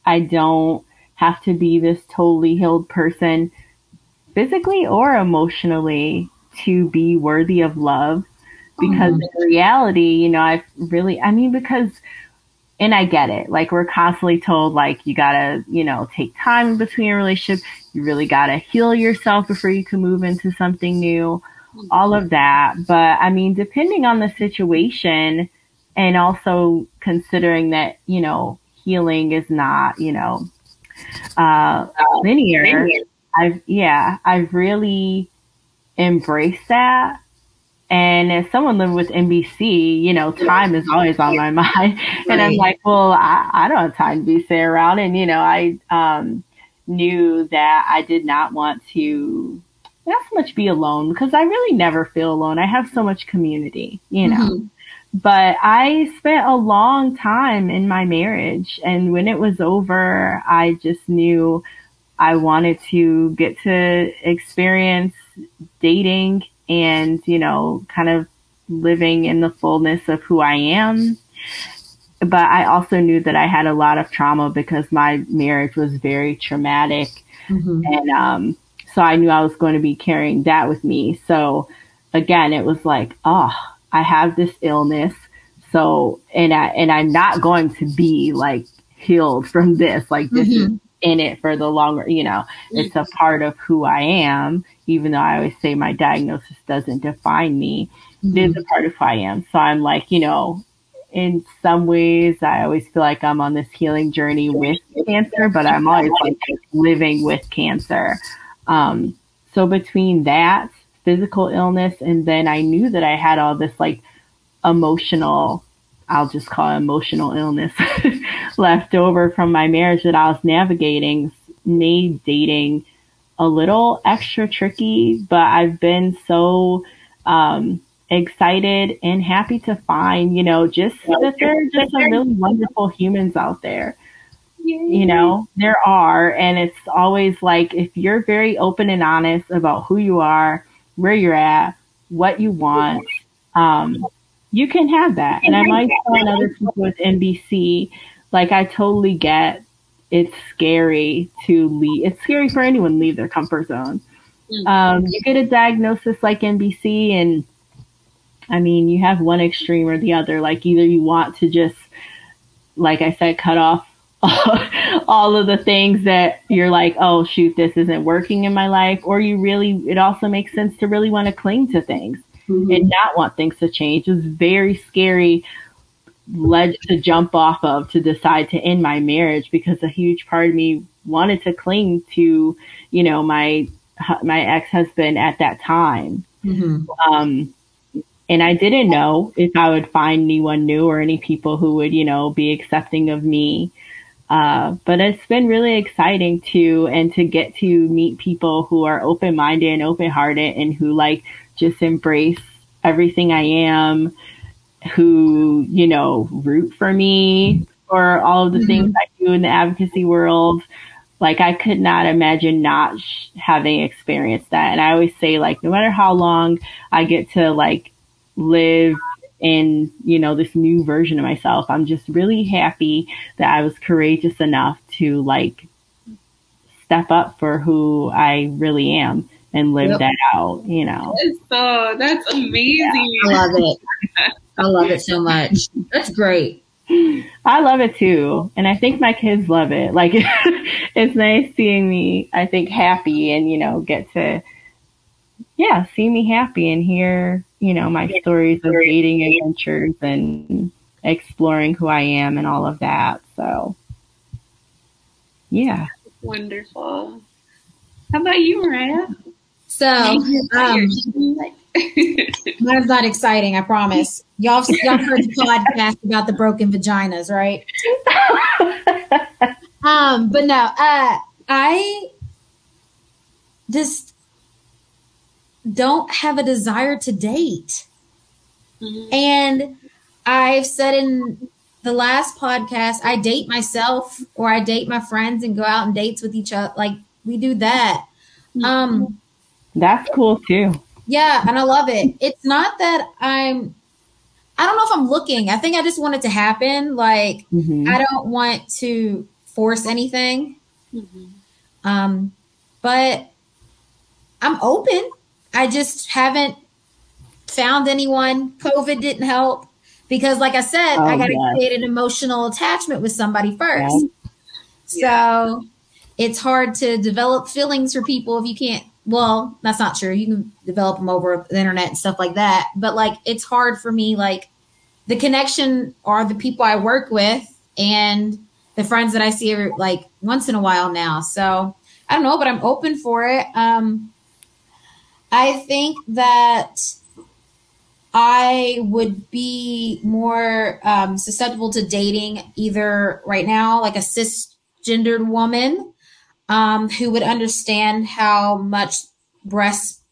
[SPEAKER 3] I don't have to be this totally healed person physically or emotionally to be worthy of love because mm. in reality, you know, I've really, I mean, because and I get it. Like we're constantly told like you gotta, you know, take time in between a relationship. You really gotta heal yourself before you can move into something new. All of that. But I mean, depending on the situation and also considering that, you know, healing is not, you know, uh, linear. I've, yeah, I've really embraced that and as someone living with MBC, you know, time is always on my mind. And I'm like, well, I, I don't have time to be sitting around. And, you know, I um, knew that I did not want to not so much be alone because I really never feel alone. I have so much community, you know. Mm-hmm. But I spent a long time in my marriage. And when it was over, I just knew I wanted to get to experience dating and, you know, kind of living in the fullness of who I am. But I also knew that I had a lot of trauma because my marriage was very traumatic. Mm-hmm. And um, so I knew I was going to be carrying that with me. So again, it was like, oh, I have this illness. So, and I, and I'm not going to be like healed from this. Like this mm-hmm. is in it for the longer, you know, it's a part of who I am, even though I always say my diagnosis doesn't define me. Mm-hmm. It is a part of who I am. So I'm like, you know, in some ways, I always feel like I'm on this healing journey with cancer, but I'm always like living with cancer. Um, so between that physical illness and then I knew that I had all this like emotional I'll just call it emotional illness left over from my marriage that I was navigating made dating a little extra tricky, but I've been so um, excited and happy to find, you know, just that there are just some really wonderful humans out there. You know, there are, and it's always like if you're very open and honest about who you are, where you're at, what you want, um, you can have that. And I might telling other people with MBC, like I totally get it's scary to leave. It's scary for anyone to leave their comfort zone. Mm-hmm. Um, you get a diagnosis like MBC, and I mean, you have one extreme or the other. Like either you want to just, like I said, cut off all of the things that you're like, oh shoot, this isn't working in my life, or you really, it also makes sense to really want to cling to things mm-hmm. and not want things to change. It was very scary ledge to jump off of to decide to end my marriage because a huge part of me wanted to cling to, you know, my my ex husband at that time. Mm-hmm. Um, and I didn't know if I would find anyone new or any people who would, you know, be accepting of me. Uh, but it's been really exciting to, and to get to meet people who are open minded and open hearted and who like just embrace everything I am, who, you know, root for me for all of the mm-hmm. things I do in the advocacy world. Like I could not imagine not sh- having experienced that. And I always say like, no matter how long I get to like live in, you know, this new version of myself, I'm just really happy that I was courageous enough to like step up for who I really am and live yep. that out, you know.
[SPEAKER 4] So that's amazing.
[SPEAKER 5] Yeah, I love it. I love it so much. That's great.
[SPEAKER 3] I love it too. And I think my kids love it. Like it's nice seeing me, I think, happy and, you know, get to, yeah, see me happy and hear, you know, my stories of dating adventures and exploring who I am and all of that. So, yeah.
[SPEAKER 4] Wonderful. How about you, Mariah?
[SPEAKER 5] So, um, mine's not exciting, I promise. Y'all, y'all heard the podcast about the broken vaginas, right? um, but no, uh, I just don't have a desire to date. Mm-hmm. And I've said in the last podcast, I date myself or I date my friends and go out and dates with each other. Like we do that. Mm-hmm. Um,
[SPEAKER 3] that's cool too.
[SPEAKER 5] Yeah, and I love it. It's not that I'm I don't know if I'm looking. I think I just want it to happen. Like mm-hmm. I don't want to force anything. Mm-hmm. Um but I'm open. I just haven't found anyone. COVID didn't help. because like I said, I
[SPEAKER 3] Oh,
[SPEAKER 5] got to
[SPEAKER 3] yes.
[SPEAKER 5] create an emotional attachment with somebody first.
[SPEAKER 3] Yeah.
[SPEAKER 5] So it's hard to develop feelings for people if you can't. Well, that's not true. You can develop them over the internet and stuff like that. But like, it's hard for me. Like, the connection are the people I work with and the friends that I see every, like once in a while now. So I don't know, but I'm open for it. Um, I think that I would be more um, susceptible to dating either right now, like a cisgendered woman um, who would understand how much breasts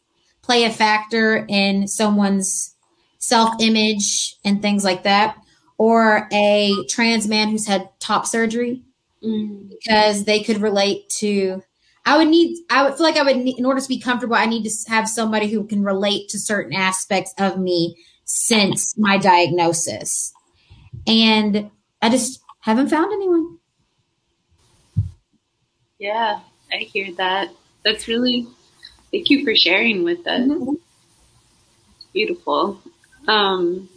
[SPEAKER 5] play a factor in someone's self image and things like that, or a trans man who's had top surgery
[SPEAKER 4] Mm.
[SPEAKER 5] because they could relate to. I would need. I would feel like I would need, in order to be comfortable. I need to have somebody who can relate to certain aspects of me since my diagnosis, and I just haven't found anyone.
[SPEAKER 4] Yeah, I hear that. That's really thank you for sharing with us.
[SPEAKER 5] Mhm.
[SPEAKER 4] Beautiful. Um,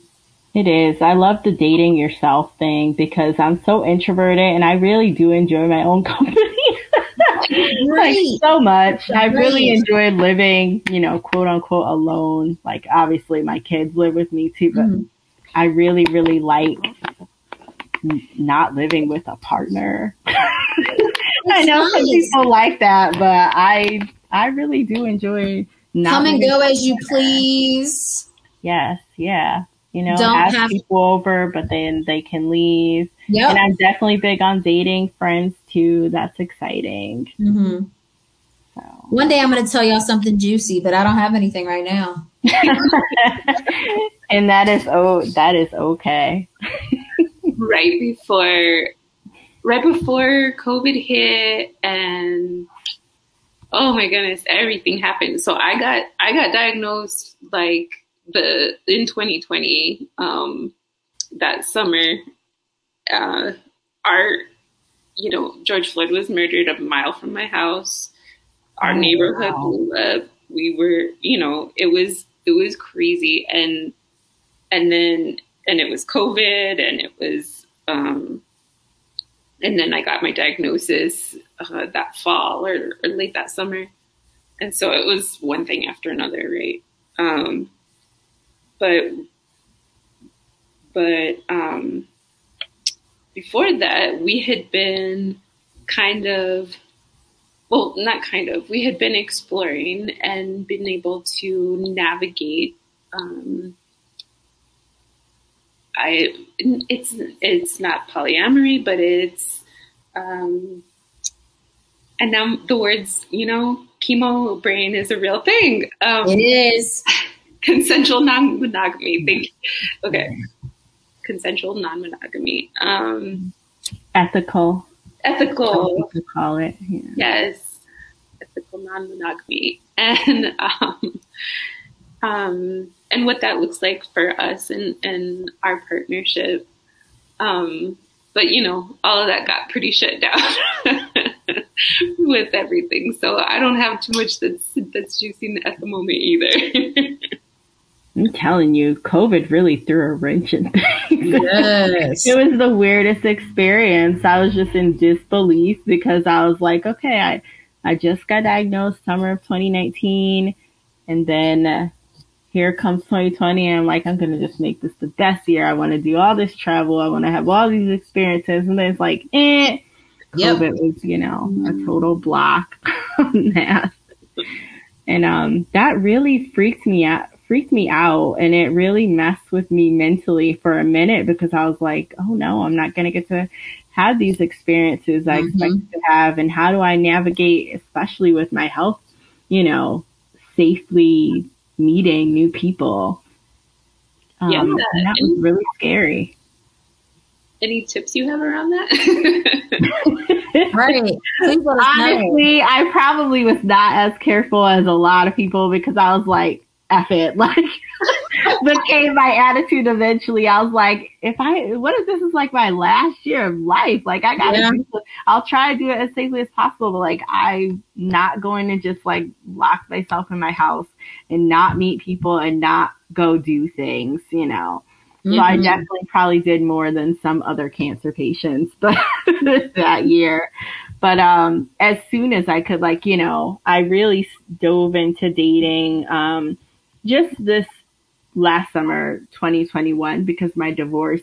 [SPEAKER 3] It is. I love the dating yourself thing because I'm so introverted and I really do enjoy my own company. like
[SPEAKER 5] Great.
[SPEAKER 3] so much. I really
[SPEAKER 5] Great.
[SPEAKER 3] enjoy living, you know, quote unquote alone. Like obviously my kids live with me too, but
[SPEAKER 5] Mhm.
[SPEAKER 3] I really, really like n- not living with a partner. I know some
[SPEAKER 5] nice.
[SPEAKER 3] people like that, but I I really do enjoy not
[SPEAKER 5] Come and go as you please.
[SPEAKER 3] Yes, yeah. You know,
[SPEAKER 5] Don't
[SPEAKER 3] have,
[SPEAKER 5] have-
[SPEAKER 3] people over, but then they can leave.
[SPEAKER 5] Yep.
[SPEAKER 3] And I'm definitely big on dating friends too. That's exciting.
[SPEAKER 5] hmm
[SPEAKER 3] So.
[SPEAKER 5] One day I'm going to tell y'all something juicy, but I don't have anything right now.
[SPEAKER 3] and that is oh, that is okay.
[SPEAKER 4] right before right before COVID hit and oh my goodness, everything happened. So I got I got diagnosed like the in 2020 um that summer uh our you know George Floyd was murdered a mile from my house. Our
[SPEAKER 3] Oh,
[SPEAKER 4] neighborhood
[SPEAKER 3] wow.
[SPEAKER 4] blew up. We were, you know, it was it was crazy and and then and it was COVID and it was um and then I got my diagnosis uh, that fall or, or late that summer. And so it was one thing after another, right? Um but but um before that we had been kind of well not kind of we had been exploring and been able to navigate um i it's it's not polyamory but it's um and now the words you know chemo brain is a real thing um
[SPEAKER 5] It is.
[SPEAKER 4] consensual non-monogamy thank you. okay consensual non-monogamy um
[SPEAKER 3] Ethical.
[SPEAKER 4] Ethical
[SPEAKER 3] people call it. Yeah.
[SPEAKER 4] yes ethical non-monogamy and um, um, and what that looks like for us and and our partnership um, but you know all of that got pretty shut down with everything so i don't have too much that's that's juicing at the moment either
[SPEAKER 3] I'm telling you, COVID really threw a wrench in things.
[SPEAKER 5] Yes.
[SPEAKER 3] It was the weirdest experience. I was just in disbelief because I was like, okay, I, I just got diagnosed summer of 2019 and then uh, here comes 2020 and I'm like, I'm going to just make this the best year. I want to do all this travel. I want to have all these experiences. And then it's like, eh,
[SPEAKER 5] Yep.
[SPEAKER 3] COVID was, you know, a total block on that. And um, that really freaked me out, freaked me out, and it really messed with me mentally for a minute because I was like, oh no, I'm not gonna get to have these experiences I
[SPEAKER 5] Mhm.
[SPEAKER 3] expect to have, and how do I navigate, especially with my health, you know, safely meeting new people. Um,
[SPEAKER 4] Yeah.
[SPEAKER 3] and that was really scary.
[SPEAKER 4] any tips you have around that
[SPEAKER 5] Right. Please let us know.
[SPEAKER 3] Honestly, I probably was not as careful as a lot of people because I was like, F it. Like, became my attitude eventually. I was like, if I, what if this is like my last year of life? Like, I gotta
[SPEAKER 5] Yeah.
[SPEAKER 3] do. I'll try to do it as safely as possible, but like, I'm not going to just like lock myself in my house and not meet people and not go do things, you know? So I definitely probably did more than some other cancer patients, but that year. But um, as soon as I could, like you know, I really dove into dating. Um, just this last summer, 2021, because my divorce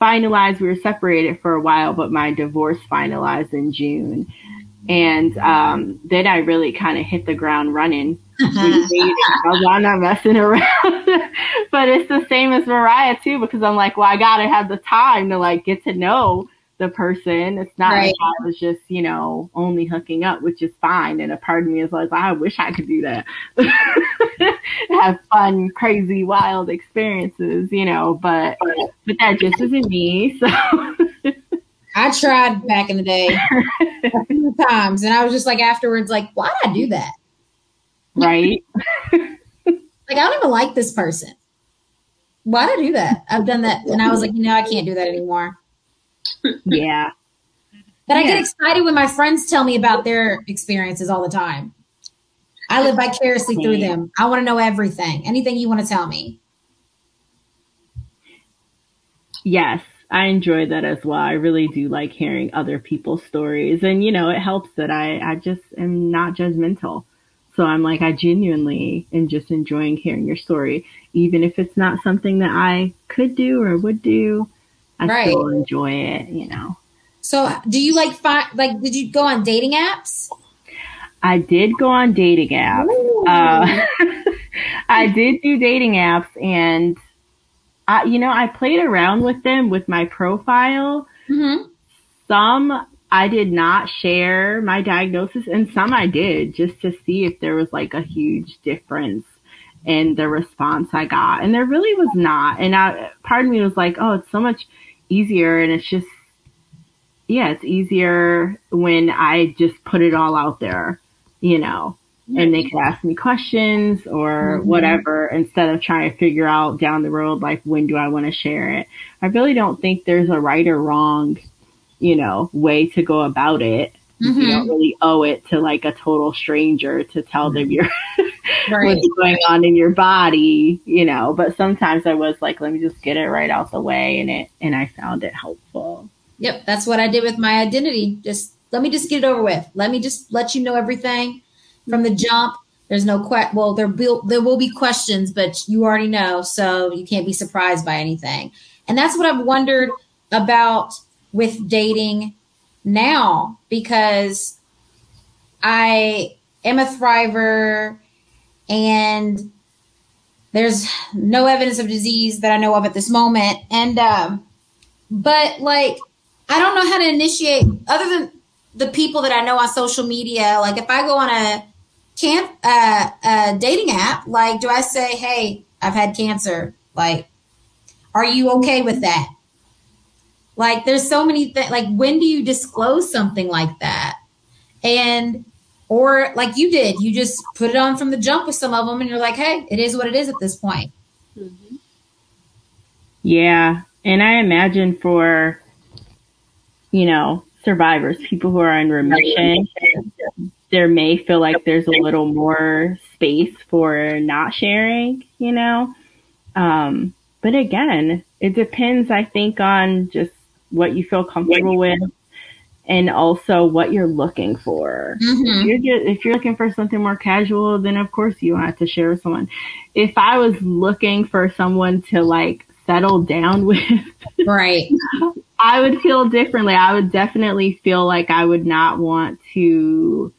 [SPEAKER 3] finalized. We were separated for a while, but my divorce finalized in June. And um, then I really kind of hit the ground running. I'm not messing around. but it's the same as Mariah too, because I'm like, well, I gotta have the time to like get to know the person. It's not right. like I was just, you know, only hooking up, which is fine. And a part of me is like, I wish I could do that. Have fun, crazy, wild experiences, you know, but but that just isn't me. So
[SPEAKER 5] I tried back in the day a few times and I was just like afterwards, like, why did I do that?
[SPEAKER 3] Right.
[SPEAKER 5] like I don't even like this person. Why did I do that? I've done that and I was like, you know, I can't do that anymore
[SPEAKER 3] yeah.
[SPEAKER 5] But I get excited when my friends tell me about their experiences all the time. I live vicariously through them. I want to know everything. Anything you want to tell me.
[SPEAKER 3] Yes, I enjoy that as well. I really do like hearing other people's stories. And, you know, it helps that I, I just am not judgmental. So I'm like, I genuinely am just enjoying hearing your story, even if it's not something that I could do or would do. I right. still enjoy it, you know.
[SPEAKER 5] So, do you like find like? Did you go on dating apps?
[SPEAKER 3] I did go on dating apps. Uh, I did do dating apps, and I, you know, I played around with them with my profile. Mm-hmm. Some I did not share my diagnosis, and some I did just to see if there was like a huge difference in the response I got, and there really was not. And I, part of me was like, oh, it's so much easier and it's just yeah, it's easier when I just put it all out there, you know, and they can ask me questions or mm-hmm. whatever instead of trying to figure out down the road, like, when do I want to share it? I really don't think there's a right or wrong, you know, way to go about it. Mm-hmm. You don't really owe it to like a total stranger to tell them your right. what's going on in your body, you know. But sometimes I was like, let me just get it right out the way, and it and I found it helpful.
[SPEAKER 5] Yep, that's what I did with my identity. Just let me just get it over with. Let me just let you know everything from the jump. There's no que- well, there will there will be questions, but you already know, so you can't be surprised by anything. And that's what I've wondered about with dating now because I am a thriver and there's no evidence of disease that I know of at this moment. And, um, but like, I don't know how to initiate other than the people that I know on social media. Like, if I go on a camp, uh, a dating app, like, do I say, Hey, I've had cancer? Like, are you okay with that? Like, there's so many things. Like, when do you disclose something like that? And or like you did, you just put it on from the jump with some of them and you're like, hey, it is what it is at this point. Mm-hmm.
[SPEAKER 3] Yeah. And I imagine for, you know, survivors, people who are in remission, there may feel like there's a little more space for not sharing, you know? Um, but again, it depends, I think, on just what you feel comfortable with and also what you're looking for. Mm-hmm. If, you're, if you're looking for something more casual, then of course you have to share with someone. If I was looking for someone to like settle down with,
[SPEAKER 5] right,
[SPEAKER 3] I would feel differently. I would definitely feel like I would not want to.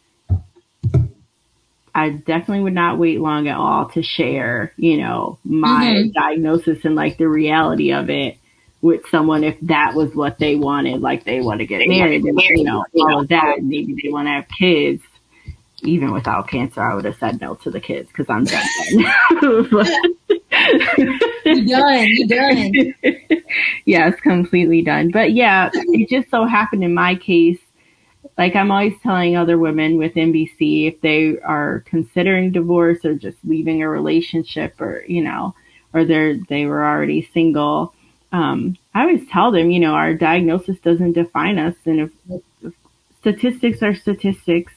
[SPEAKER 3] I definitely would not wait long at all to share, you know, my mm-hmm. diagnosis and like the reality of it with someone if that was what they wanted, like they want to get married and you know all of that. Maybe they want to have kids. Even without cancer, I would have said no to the kids because I'm done.
[SPEAKER 5] you done. You done.
[SPEAKER 3] yes, completely done. But yeah, it just so happened in my case. Like I'm always telling other women with MBC if they are considering divorce or just leaving a relationship or you know, or they're they were already single um, I always tell them, you know, our diagnosis doesn't define us, and if, if statistics are statistics,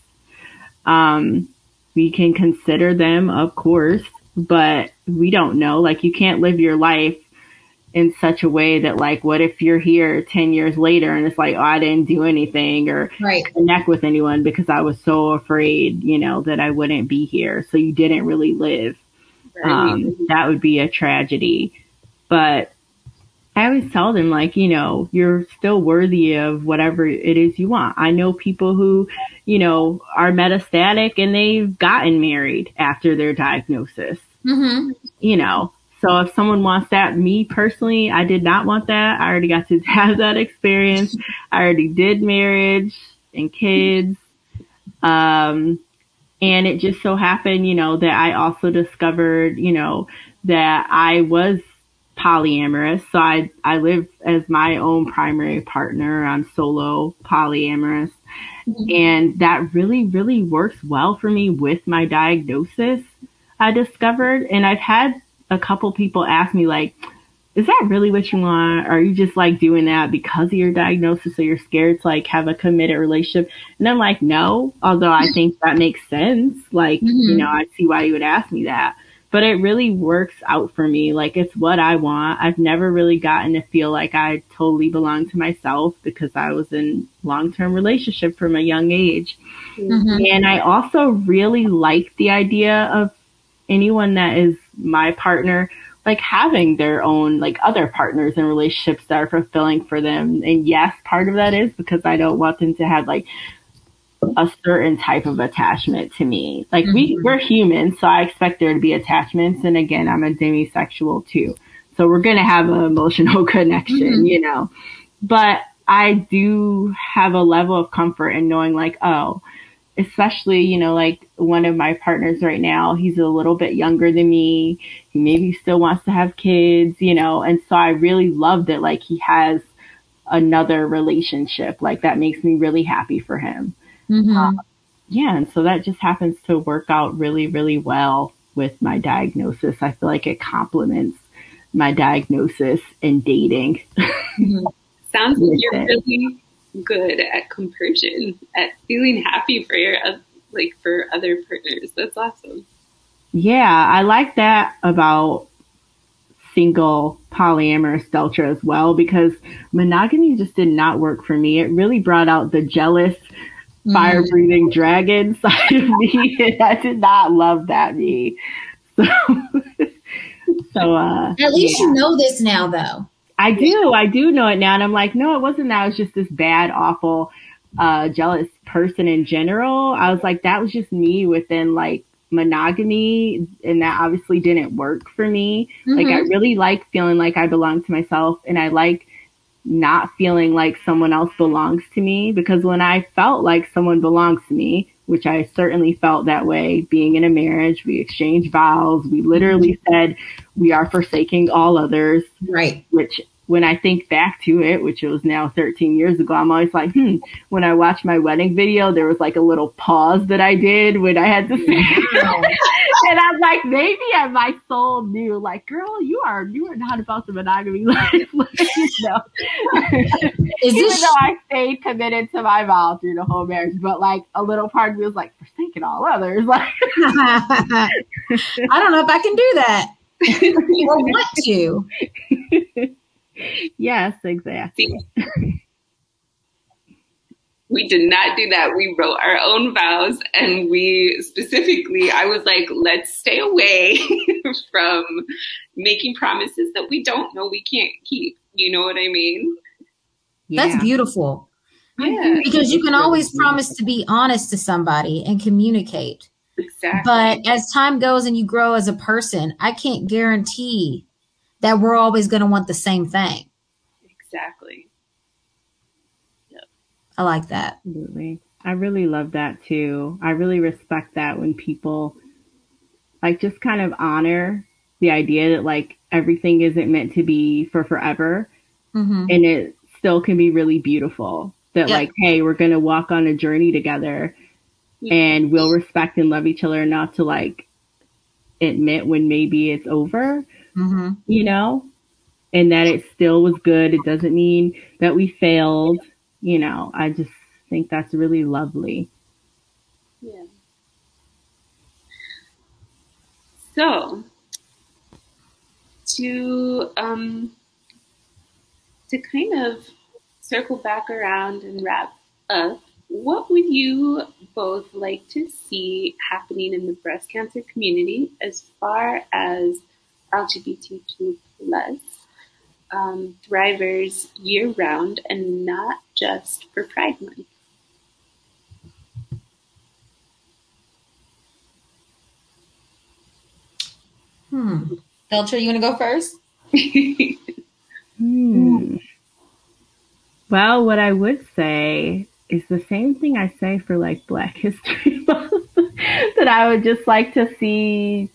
[SPEAKER 3] um, we can consider them, of course, but we don't know. Like, you can't live your life in such a way that like what if you're here 10 years later and it's like oh i didn't do anything or
[SPEAKER 5] right.
[SPEAKER 3] connect with anyone because i was so afraid you know that i wouldn't be here so you didn't really live right. um, that would be a tragedy but i always tell them like you know you're still worthy of whatever it is you want i know people who you know are metastatic and they've gotten married after their diagnosis
[SPEAKER 5] mm-hmm.
[SPEAKER 3] you know so if someone wants that, me personally, I did not want that. I already got to have that experience. I already did marriage and kids. Um, and it just so happened, you know, that I also discovered, you know, that I was polyamorous. So I, I live as my own primary partner. I'm solo polyamorous. Mm-hmm. And that really, really works well for me with my diagnosis. I discovered, and I've had a couple people ask me like, is that really what you want? Are you just like doing that because of your diagnosis or you're scared to like have a committed relationship? And I'm like, no, although I think that makes sense. Like, mm-hmm. you know, I see why you would ask me that. But it really works out for me. Like it's what I want. I've never really gotten to feel like I totally belong to myself because I was in long-term relationship from a young age. Mm-hmm. And I also really like the idea of anyone that is my partner like having their own like other partners and relationships that are fulfilling for them. And yes, part of that is because I don't want them to have like a certain type of attachment to me. Like mm-hmm. we we're human, so I expect there to be attachments. And again, I'm a demisexual too, so we're gonna have an emotional connection, mm-hmm. you know. But I do have a level of comfort in knowing like, oh, especially, you know, like one of my partners right now, he's a little bit younger than me. He maybe still wants to have kids, you know, and so I really love that like he has another relationship. Like that makes me really happy for him.
[SPEAKER 5] Mm-hmm. Uh,
[SPEAKER 3] yeah. And so that just happens to work out really, really well with my diagnosis. I feel like it complements my diagnosis and dating.
[SPEAKER 4] Mm-hmm. Sounds like you're really good at compersion, at feeling happy for your like for other partners. That's awesome.
[SPEAKER 3] Yeah, I like that about single polyamorous Deltra as well because monogamy just did not work for me. It really brought out the jealous. Fire breathing dragon side of me. And I did not love that me. So, so uh,
[SPEAKER 5] at least yeah. you know this now though.
[SPEAKER 3] I do. I do know it now. And I'm like, no, it wasn't that. It was just this bad, awful, uh, jealous person in general. I was like, that was just me within like monogamy. And that obviously didn't work for me. Mm-hmm. Like, I really like feeling like I belong to myself and I like not feeling like someone else belongs to me because when I felt like someone belongs to me, which I certainly felt that way being in a marriage. We exchanged vows. We literally mm-hmm. said we are forsaking all others.
[SPEAKER 5] Right.
[SPEAKER 3] Which when I think back to it, which was now 13 years ago, I'm always like, hmm, when I watched my wedding video, there was like a little pause that I did when I had to say, and I'm like, maybe at my soul knew, like, girl, you are, you are not about the monogamy life. you know? Is Even though I stayed committed to my vow through the whole marriage, but like a little part of me was like, forsaking all others. Like,
[SPEAKER 5] I don't know if I can do that or want to
[SPEAKER 3] yes, exactly.
[SPEAKER 4] We did not do that. We wrote our own vows and we specifically, I was like, let's stay away from making promises that we don't know we can't keep. You know what I mean?
[SPEAKER 5] That's beautiful. Yeah. Because you can always promise to be honest to somebody and communicate.
[SPEAKER 4] Exactly.
[SPEAKER 5] But as time goes and you grow as a person, I can't guarantee that we're always going to want the same thing.
[SPEAKER 4] Exactly.
[SPEAKER 5] I like that.
[SPEAKER 3] Absolutely. I really love that too. I really respect that when people like just kind of honor the idea that like everything isn't meant to be for forever mm-hmm. and it still can be really beautiful that like hey we're gonna walk on a journey together and we'll respect and love each other enough to like admit when maybe it's over
[SPEAKER 5] mm-hmm.
[SPEAKER 3] you know, and that it still was good. It doesn't mean that we failed. You know, I just think that's really lovely.
[SPEAKER 4] Yeah. So, to um, to kind of circle back around and wrap up, what would you both like to see happening in the breast cancer community as far as LGBTQ plus um, thrivers year round and not just for Pride Month?
[SPEAKER 5] Hmm. Deltra, you want to go first?
[SPEAKER 3] hmm. Well, what I would say is the same thing I say for like Black History Month, that I would just like to see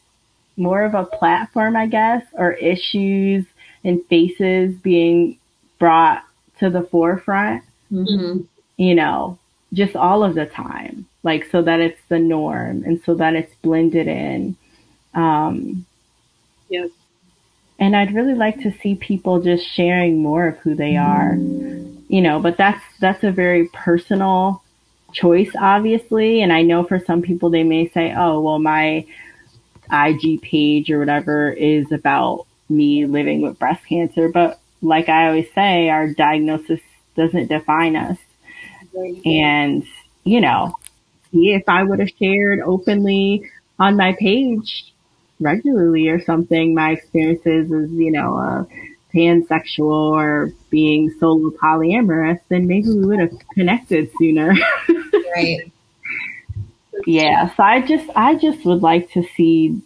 [SPEAKER 3] more of a platform, I guess, or issues and faces being brought to the forefront. Mm-hmm. You know, just all of the time, like so that it's the norm and so that it's blended in. Um,
[SPEAKER 4] Yep.
[SPEAKER 3] And I'd really like to see people just sharing more of who they are, you know, but that's, that's a very personal choice, obviously. And I know for some people, they may say, oh, well, my IG page or whatever is about me living with breast cancer. But like I always say, our diagnosis doesn't define us. And, you know, if I would have shared openly on my page regularly or something, my experiences as, you know, a pansexual or being solo polyamorous, then maybe we would have connected sooner.
[SPEAKER 5] right.
[SPEAKER 3] Yeah. So I just, I just would like to see,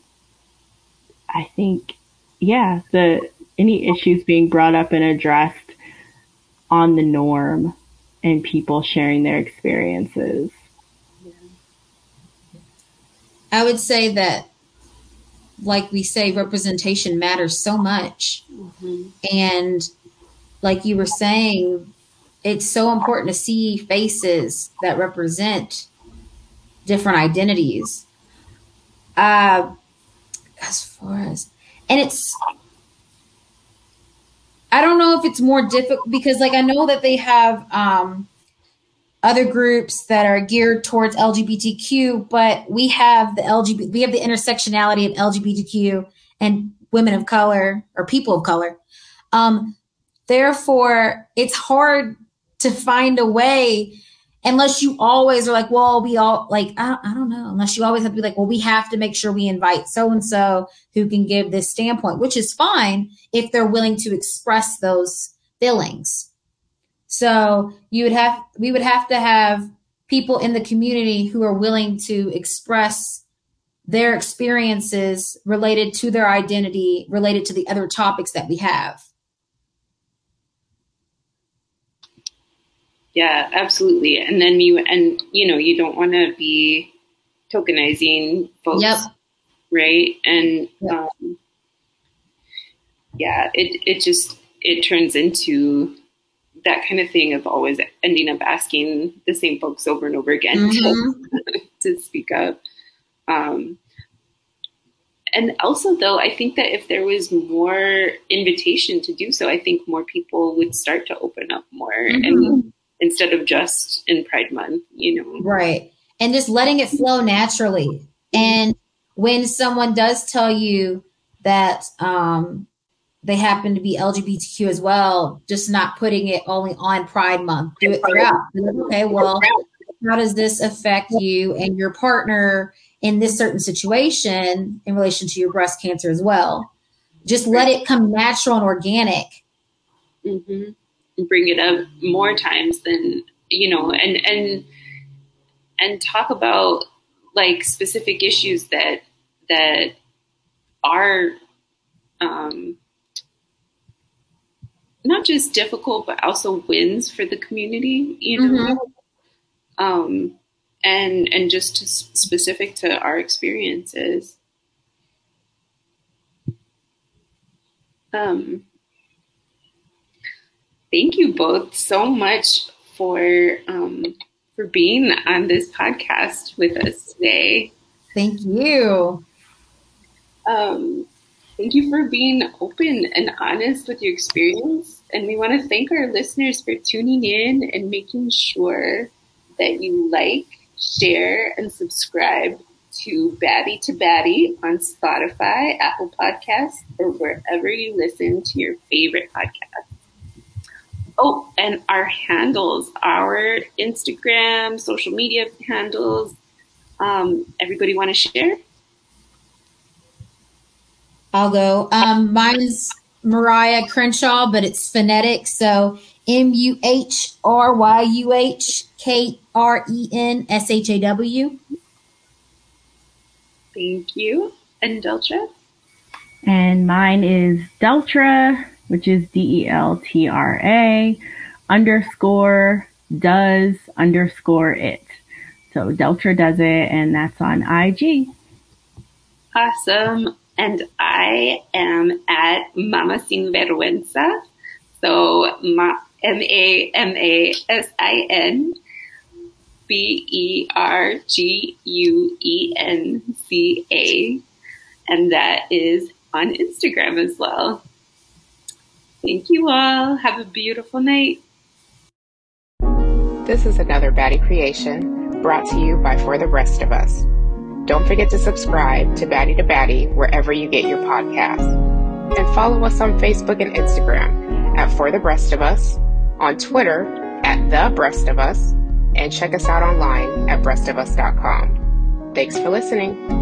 [SPEAKER 3] I think, yeah, the, any issues being brought up and addressed on the norm and people sharing their experiences.
[SPEAKER 5] I would say that like we say, representation matters so much. Mm-hmm. And like you were saying, it's so important to see faces that represent different identities. Uh, as far as, and it's, I don't know if it's more difficult because, like, I know that they have um, other groups that are geared towards LGBTQ, but we have the LGBT, we have the intersectionality of LGBTQ and women of color or people of color. Um, therefore, it's hard to find a way unless you always are like, well, we all like, I, I don't know, unless you always have to be like, well, we have to make sure we invite so and so who can give this standpoint, which is fine if they're willing to express those feelings. So you would have, we would have to have people in the community who are willing to express their experiences related to their identity, related to the other topics that we have.
[SPEAKER 4] Yeah, absolutely. And then you, and you know, you don't want to be tokenizing folks.
[SPEAKER 5] Yep.
[SPEAKER 4] Right. And, yep. um, yeah, it, it just, it turns into that kind of thing of always ending up asking the same folks over and over again mm-hmm. to, to, speak up. Um, and also, though, I think that if there was more invitation to do so, I think more people would start to open up more, mm-hmm. and instead of just in Pride Month, you know,
[SPEAKER 5] right? And just letting it flow naturally. And when someone does tell you that um, they happen to be LGBTQ as well, just not putting it only on Pride Month. Do it throughout. Okay, well, how does this affect you and your partner in this certain situation in relation to your breast cancer as well? Just let it come natural and organic.
[SPEAKER 4] Mm-hmm. Bring it up more times than you know, and and and talk about like specific issues that that are um, not just difficult, but also wins for the community, you know, mm-hmm. um, and and just to, specific to our experiences. Um, thank you both so much for um, for being on this podcast with us today.
[SPEAKER 5] Thank you.
[SPEAKER 4] Um, Thank you for being open and honest with your experience. And we want to thank our listeners for tuning in and making sure that you like, share, and subscribe to Baddie to Baddie on Spotify, Apple Podcasts, or wherever you listen to your favorite podcast. Oh, and our handles, our Instagram, social media handles. Um, everybody want to share?
[SPEAKER 5] I'll go. Um, is Mariah Crenshaw, but it's phonetic. So M U H R Y U H K R E N S H A W.
[SPEAKER 4] Thank you. And Deltra?
[SPEAKER 3] And mine is Deltra, which is D E L T R A underscore does underscore it. So Deltra does it, and that's on IG.
[SPEAKER 4] Awesome. And I am at Mama Sin Vergüenza. So Ma- M A M A S I N B E R G U E N C A. And that is on Instagram as well. Thank you all. Have a beautiful night.
[SPEAKER 1] This is another Baddie creation brought to you by For the Breast of Us. Don't forget to subscribe to Baddie to Baddie wherever you get your podcasts. And follow us on Facebook and Instagram at For the Breast of Us, on Twitter at The Breast of Us, and check us out online at breastofus.com. Thanks for listening.